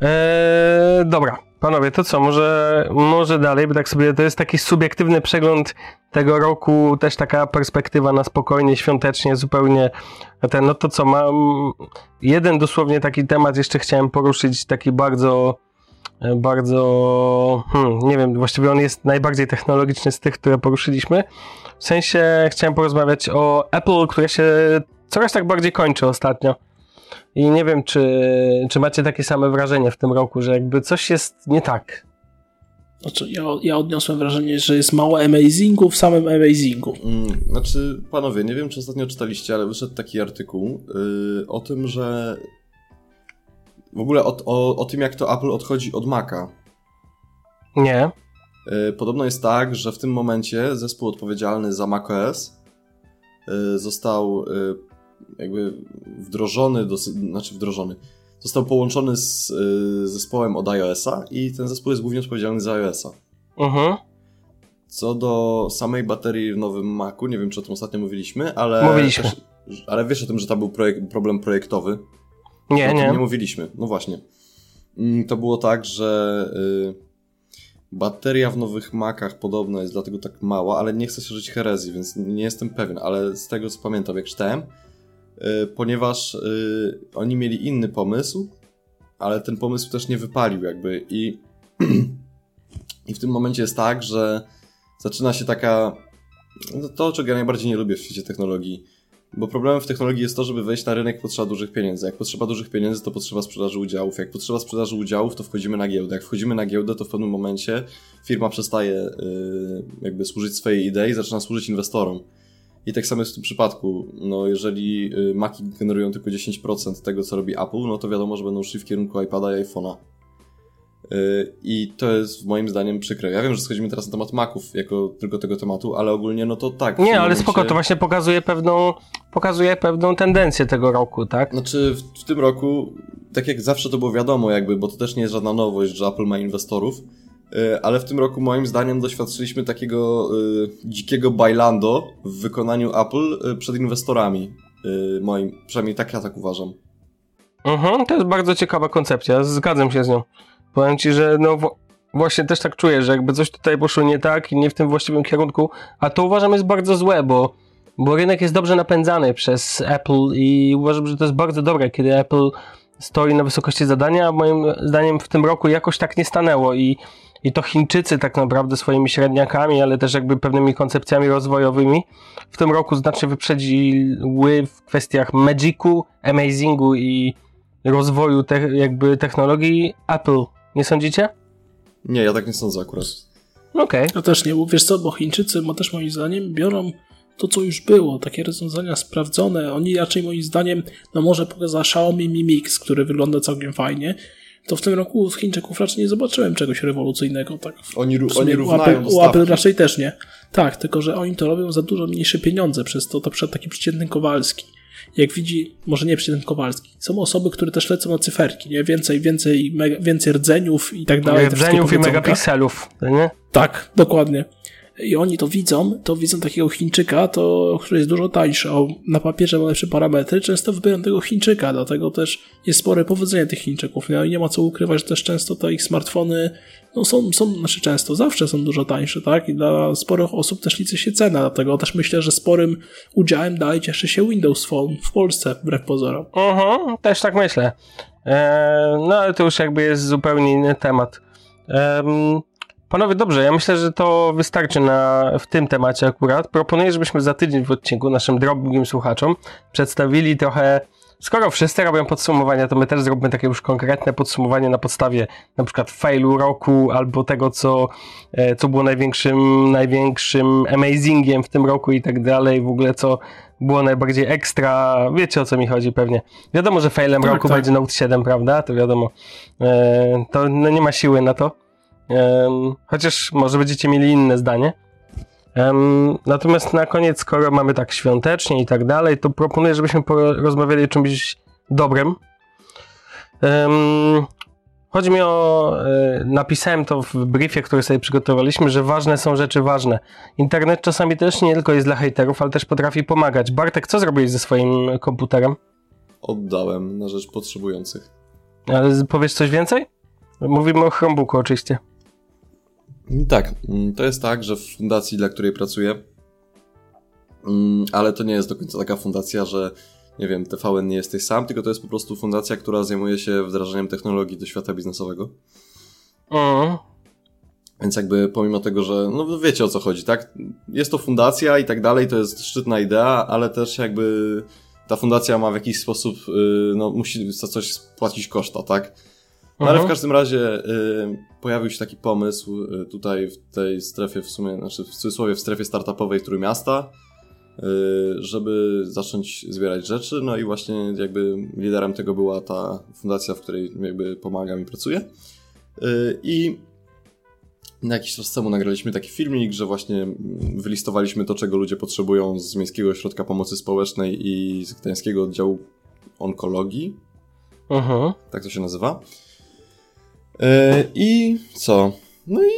S2: Eee, dobra, panowie, to co, może, może dalej, bo tak sobie to jest taki subiektywny przegląd tego roku, też taka perspektywa na spokojnie, świątecznie, zupełnie ten, no to co, mam jeden dosłownie taki temat jeszcze chciałem poruszyć, taki bardzo, e, bardzo, hmm, nie wiem, właściwie on jest najbardziej technologiczny z tych, które poruszyliśmy. W sensie chciałem porozmawiać o Apple, które się coraz tak bardziej kończy ostatnio. I nie wiem, czy, czy macie takie same wrażenie w tym roku, że jakby coś jest nie tak.
S3: Znaczy, ja, ja odniosłem wrażenie, że jest mało amazingu w samym amazingu.
S4: Mm, Znaczy, panowie, nie wiem, czy ostatnio czytaliście, ale wyszedł taki artykuł yy, o tym, że w ogóle o, o, o tym, jak to Apple odchodzi od Maca.
S2: Nie.
S4: Yy, Podobno jest tak, że w tym momencie zespół odpowiedzialny za macOS yy, został yy, jakby wdrożony, do, znaczy wdrożony, został połączony z yy, zespołem od iOS-a i ten zespół jest głównie odpowiedzialny za iOS-a.
S2: Mhm.
S4: Co do samej baterii w nowym Macu, nie wiem czy o tym ostatnio mówiliśmy, ale.
S2: Mówiliśmy.
S4: Też, ale wiesz o tym, że tam był projekt, problem projektowy?
S2: Nie,
S4: o tym
S2: nie.
S4: nie mówiliśmy. No właśnie. Mm, To było tak, że y, bateria w nowych Macach podobno jest dlatego tak mała, ale nie chcę się żyć herezji, więc nie jestem pewien, ale z tego co pamiętam, jak czytałem, y, ponieważ y, oni mieli inny pomysł, ale ten pomysł też nie wypalił jakby i i w tym momencie jest tak, że zaczyna się taka no to, czego ja najbardziej nie lubię w świecie technologii, bo problemem w technologii jest to, żeby wejść na rynek potrzeba dużych pieniędzy. Jak potrzeba dużych pieniędzy, to potrzeba sprzedaży udziałów. Jak potrzeba sprzedaży udziałów, to wchodzimy na giełdę. Jak wchodzimy na giełdę, to w pewnym momencie firma przestaje yy, jakby służyć swojej idei zaczyna służyć inwestorom. I tak samo jest w tym przypadku. No, jeżeli yy, Maci generują tylko 10% tego, co robi Apple, no to wiadomo, że będą szli w kierunku iPada i iPhone'a. Yy, I to jest moim zdaniem przykre. Ja wiem, że schodzimy teraz na temat Maców jako tylko tego tematu, ale ogólnie no to tak.
S2: Nie, ale
S4: momencie-
S2: spoko, to właśnie pokazuje pewną, pokazuje pewną tendencję tego roku, tak?
S4: Znaczy, w, w tym roku, tak jak zawsze to było wiadomo, jakby, bo to też nie jest żadna nowość, że Apple ma inwestorów, y, ale w tym roku moim zdaniem doświadczyliśmy takiego y, dzikiego bailando w wykonaniu Apple y, przed inwestorami. Y, moim, przynajmniej tak ja tak uważam.
S2: Mhm, to jest bardzo ciekawa koncepcja, zgadzam się z nią. Powiem ci, że no, Właśnie też tak czuję, że jakby coś tutaj poszło nie tak i nie w tym właściwym kierunku, a to uważam jest bardzo złe, bo, bo rynek jest dobrze napędzany przez Apple i uważam, że to jest bardzo dobre, kiedy Apple stoi na wysokości zadania, a moim zdaniem w tym roku jakoś tak nie stanęło i, i to Chińczycy tak naprawdę swoimi średniakami, ale też jakby pewnymi koncepcjami rozwojowymi w tym roku znacznie wyprzedziły w kwestiach Magicu, Amazingu i rozwoju te, jakby technologii Apple. Nie sądzicie?
S4: Nie, ja tak nie sądzę akurat.
S2: Okej. Okay.
S3: No też nie, bo wiesz co, bo Chińczycy ma też moim zdaniem biorą to, co już było, takie rozwiązania sprawdzone. Oni raczej moim zdaniem, no może poza Xiaomi Mi Mix, który wygląda całkiem fajnie, to w tym roku z Chińczyków raczej nie zobaczyłem czegoś rewolucyjnego. Tak.
S4: Oni, oni równają
S3: u Apple, u Apple raczej też nie. Tak, tylko że oni to robią za dużo mniejsze pieniądze, przez to to przykład taki przeciętny Kowalski. Jak widzi, może nie przeciętny Kowalski, są osoby, które też lecą na cyferki, nie? Więcej, więcej, mega, więcej rdzeniów i tak dalej.
S2: Rdzeniów i megapikselów, nie?
S3: Tak, dokładnie i oni to widzą, to widzą takiego Chińczyka, to, który jest dużo tańszy, a na papierze ma lepsze parametry, często wybiorą tego Chińczyka, dlatego też jest spore powodzenie tych Chińczyków. No nie ma co ukrywać, że też często te ich smartfony no są, są, znaczy często, zawsze są dużo tańsze, tak? I dla sporych osób też liczy się cena, dlatego też myślę, że sporym udziałem dalej cieszy się Windows Phone w Polsce, wbrew pozorom.
S2: Mhm, też tak myślę. Eee, no ale to już jakby jest zupełnie inny temat. Eee, Panowie, dobrze, ja myślę, że to wystarczy na, w tym temacie akurat. Proponuję, żebyśmy za tydzień w odcinku naszym drobnym słuchaczom przedstawili trochę Skoro wszyscy robią podsumowania, to my też zrobimy takie już konkretne podsumowanie na podstawie na przykład failu roku albo tego, co, e, co było największym, największym amazingiem w tym roku i tak dalej, w ogóle co było najbardziej ekstra. Wiecie o co mi chodzi pewnie. Wiadomo, że failem tak, roku tak. będzie Note 7, prawda? To wiadomo. E, to no, nie ma siły na to. Um, chociaż może będziecie mieli inne zdanie. Um, natomiast na koniec, skoro mamy tak świątecznie i tak dalej, to proponuję, żebyśmy rozmawiali o czymś dobrym. Um, chodzi mi o. E, napisałem to w briefie, który sobie przygotowaliśmy, że ważne są rzeczy ważne. Internet czasami też nie tylko jest dla hejterów, ale też potrafi pomagać. Bartek, co zrobiłeś ze swoim komputerem?
S4: Oddałem na rzecz potrzebujących.
S2: Ale powiesz coś więcej? Mówimy o Chromebooku oczywiście.
S4: Tak, mm, to jest tak, że w fundacji, dla której pracuję, mm, ale to nie jest do końca taka fundacja, że nie wiem, TVN nie jesteś sam, tylko to jest po prostu fundacja, która zajmuje się wdrażaniem technologii do świata biznesowego.
S2: Mm.
S4: Więc jakby pomimo tego, że no wiecie o co chodzi, tak? Jest to fundacja i tak dalej, to jest szczytna idea, ale też jakby ta fundacja ma w jakiś sposób, y, no musi za coś spłacić koszta, tak? No, ale w każdym razie y, pojawił się taki pomysł y, tutaj w tej strefie, w sumie, znaczy w cudzysłowie w strefie startupowej Trójmiasta, y, żeby zacząć zbierać rzeczy. No i właśnie jakby liderem tego była ta fundacja, w której jakby pomagam i pracuję. Y, I jakiś czas temu nagraliśmy taki filmik, że właśnie wylistowaliśmy to, czego ludzie potrzebują z Miejskiego Ośrodka Pomocy Społecznej i z Gdańskiego Oddziału Onkologii.
S2: Uh-huh.
S4: Tak to się nazywa. E, I co? No i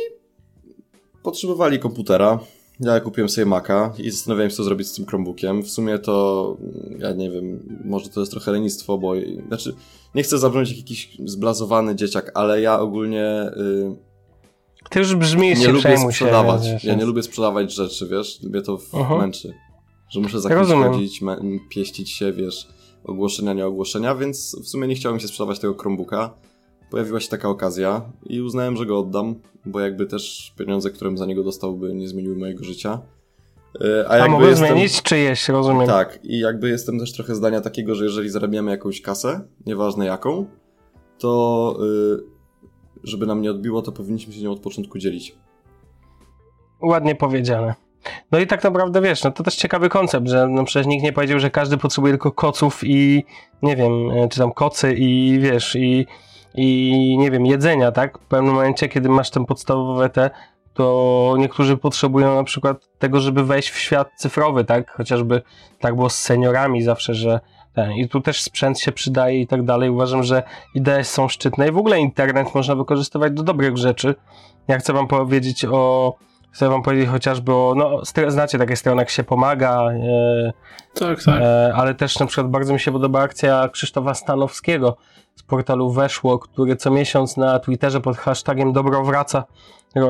S4: potrzebowali komputera. Ja kupiłem sobie Maca i zastanawiałem się, co zrobić z tym Chromebookiem. W sumie to, ja nie wiem, może to jest trochę lenistwo, bo, znaczy, nie chcę zabrzmieć jak jakiś zblazowany dzieciak, ale ja ogólnie... Yy,
S2: Ty już brzmisz
S4: nie lubię sprzedawać. Się, ja nie lubię sprzedawać rzeczy, wiesz, mnie to uh -huh. męczy. Że muszę za kimś chodzić, pieścić się, wiesz, ogłoszenia, nie ogłoszenia, więc w sumie nie chciałem się sprzedawać tego Chromebooka pojawiła się taka okazja i uznałem, że go oddam, bo jakby też pieniądze, które za niego dostałby, nie zmieniły mojego życia.
S2: E, a, A mogę jestem... zmienić czyjeś, rozumiem.
S4: Tak, i jakby jestem też trochę zdania takiego, że jeżeli zarabiamy jakąś kasę, nieważne jaką, to yy, żeby nam nie odbiło, to powinniśmy się nią od początku dzielić.
S2: Ładnie powiedziane. No i tak naprawdę wiesz, no to też ciekawy koncept, że no przecież nikt nie powiedział, że każdy potrzebuje tylko koców i nie wiem, e, czy tam kocy i wiesz, i i nie wiem, jedzenia, tak? W pewnym momencie, kiedy masz ten podstawowe te, to niektórzy potrzebują na przykład tego, żeby wejść w świat cyfrowy, tak? Chociażby tak było z seniorami zawsze, że ten, i tu też sprzęt się przydaje i tak dalej. Uważam, że idee są szczytne i w ogóle internet można wykorzystywać do dobrych rzeczy. Ja chcę wam powiedzieć o Chcę wam powiedzieć chociażby o, no, znacie takie strony jak się pomaga, e,
S3: tak, tak.
S2: E, ale też na przykład bardzo mi się podoba akcja Krzysztofa Stanowskiego z portalu Weszło, który co miesiąc na Twitterze pod hashtagiem Dobro wraca,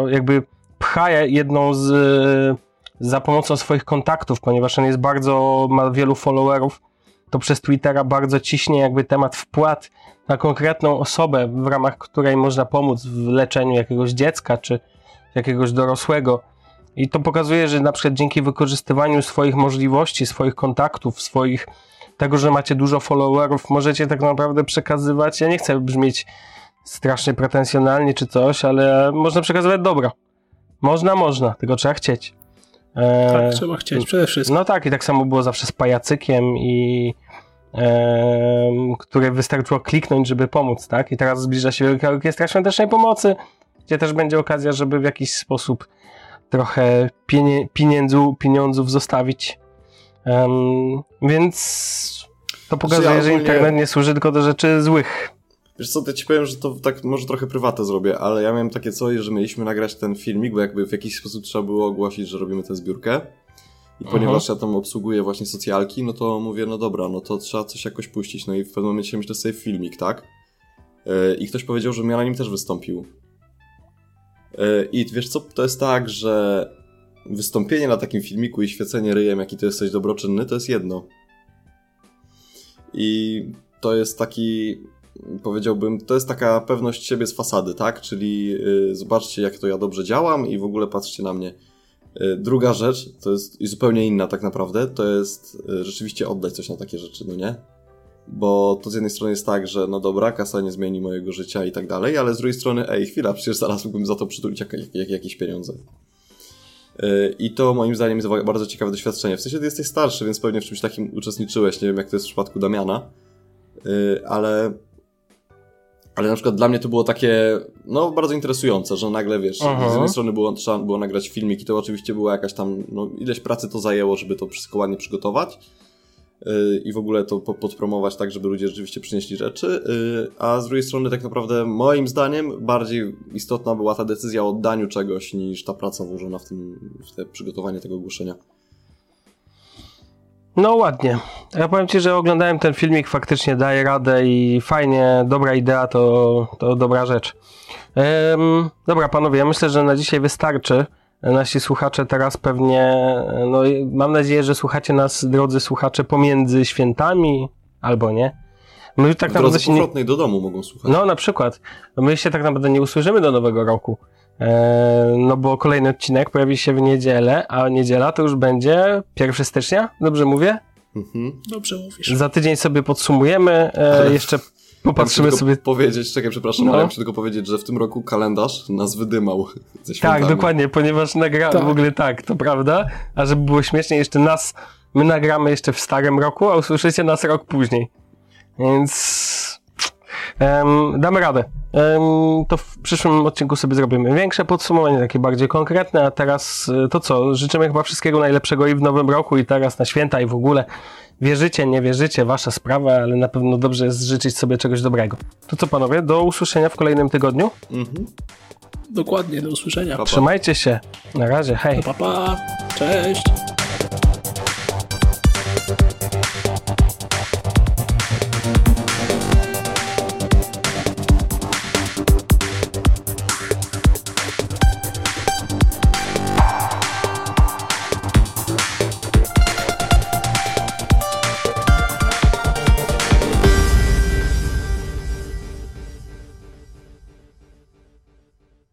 S2: jakby pcha jedną z, za pomocą swoich kontaktów, ponieważ on jest bardzo, ma wielu followerów, to przez Twittera bardzo ciśnie jakby temat wpłat na konkretną osobę, w ramach której można pomóc w leczeniu jakiegoś dziecka czy jakiegoś dorosłego. I to pokazuje, że na przykład dzięki wykorzystywaniu swoich możliwości, swoich kontaktów, swoich tego, że macie dużo followerów, możecie tak naprawdę przekazywać. Ja nie chcę brzmieć strasznie pretensjonalnie czy coś, ale można przekazywać dobro. Można, można, tylko trzeba chcieć.
S3: E, tak, trzeba chcieć przede wszystkim.
S2: No tak, i tak samo było zawsze z pajacykiem i e, które wystarczyło kliknąć, żeby pomóc, tak? I teraz zbliża się Wielka Orkiestra Świątecznej Pomocy, gdzie też będzie okazja, żeby w jakiś sposób trochę pienie, pieniędzu, pieniądzów zostawić. Um, więc to pokazuje, ja że internet nie służy tylko do rzeczy złych.
S4: Wiesz co, to ci powiem, że to tak może trochę prywatę zrobię, ale ja miałem takie coś, że mieliśmy nagrać ten filmik, bo jakby w jakiś sposób trzeba było ogłosić, że robimy tę zbiórkę. I ponieważ ja tam obsługuję właśnie socjalki, no to mówię, no dobra, no to trzeba coś jakoś puścić. No i w pewnym momencie myślę sobie filmik, tak? Yy, I ktoś powiedział, że ja na nim też wystąpił. Yy, I wiesz co, to jest tak, że wystąpienie na takim filmiku i świecenie ryjem, jaki to jesteś dobroczynny, to jest jedno. I to jest taki, powiedziałbym, to jest taka pewność siebie z fasady, tak? Czyli yy, zobaczcie, jak to ja dobrze działam i w ogóle patrzcie na mnie. Yy, druga rzecz, to jest i zupełnie inna tak naprawdę, to jest yy, rzeczywiście oddać coś na takie rzeczy, no nie? Bo to z jednej strony jest tak, że no dobra, kasa nie zmieni mojego życia i tak dalej, ale z drugiej strony, ej, chwila, przecież zaraz mógłbym za to przytulić jak, jak, jakieś pieniądze. Y, I to moim zdaniem jest bardzo ciekawe doświadczenie. W sensie ty jesteś starszy, więc pewnie w czymś takim uczestniczyłeś. Nie wiem, jak to jest w przypadku Damiana, y, ale. Ale na przykład dla mnie to było takie, no, bardzo interesujące, że nagle, wiesz, Aha. z jednej strony było, trzeba było nagrać filmik i to oczywiście była jakaś tam, no, ileś pracy to zajęło, żeby to wszystko ładnie przygotować, i w ogóle to podpromować tak, żeby ludzie rzeczywiście przynieśli rzeczy, y, a z drugiej strony tak naprawdę moim zdaniem bardziej istotna była ta decyzja o oddaniu czegoś niż ta praca włożona w, tym, w te przygotowanie tego ogłoszenia.
S2: No ładnie. Ja powiem Ci, że oglądałem ten filmik, faktycznie daje radę i fajnie, dobra idea to, to dobra rzecz. Dobra panowie, ja myślę, że na dzisiaj wystarczy nasi słuchacze teraz pewnie, no mam nadzieję, że słuchacie nas, drodzy słuchacze, pomiędzy świętami, albo nie.
S4: My tak naprawdę się nie... do domu mogą słuchać.
S2: No, na przykład. My się tak naprawdę nie usłyszymy do nowego roku. Eee, no bo kolejny odcinek pojawi się w niedzielę, a niedziela to już będzie 1 stycznia, dobrze mówię?
S3: Mhm. Dobrze mówisz.
S2: Za tydzień sobie podsumujemy, e, jeszcze Popatrzymy
S4: ja
S2: sobie.
S4: powiedzieć, czekaj, przepraszam, no. ale ja muszę tylko powiedzieć, że w tym roku kalendarz nas wydymał ze świętami.
S2: Tak, dokładnie, ponieważ nagramy tak. w ogóle tak, to prawda. A żeby było śmiesznie, jeszcze nas, my nagramy jeszcze w starym roku, a usłyszycie nas rok później. Więc um, damy radę. Um, to w przyszłym odcinku sobie zrobimy większe podsumowanie, takie bardziej konkretne, a teraz e, to co? Życzymy chyba wszystkiego najlepszego i w nowym roku, i teraz na święta, i w ogóle. Wierzycie, nie wierzycie, wasza sprawa, ale na pewno dobrze jest życzyć sobie czegoś dobrego. To co panowie, do usłyszenia w kolejnym tygodniu. Mhm.
S3: Dokładnie, do usłyszenia.
S2: Pa, pa. Trzymajcie się. Na razie, hej.
S3: Pa, pa, pa. Cześć.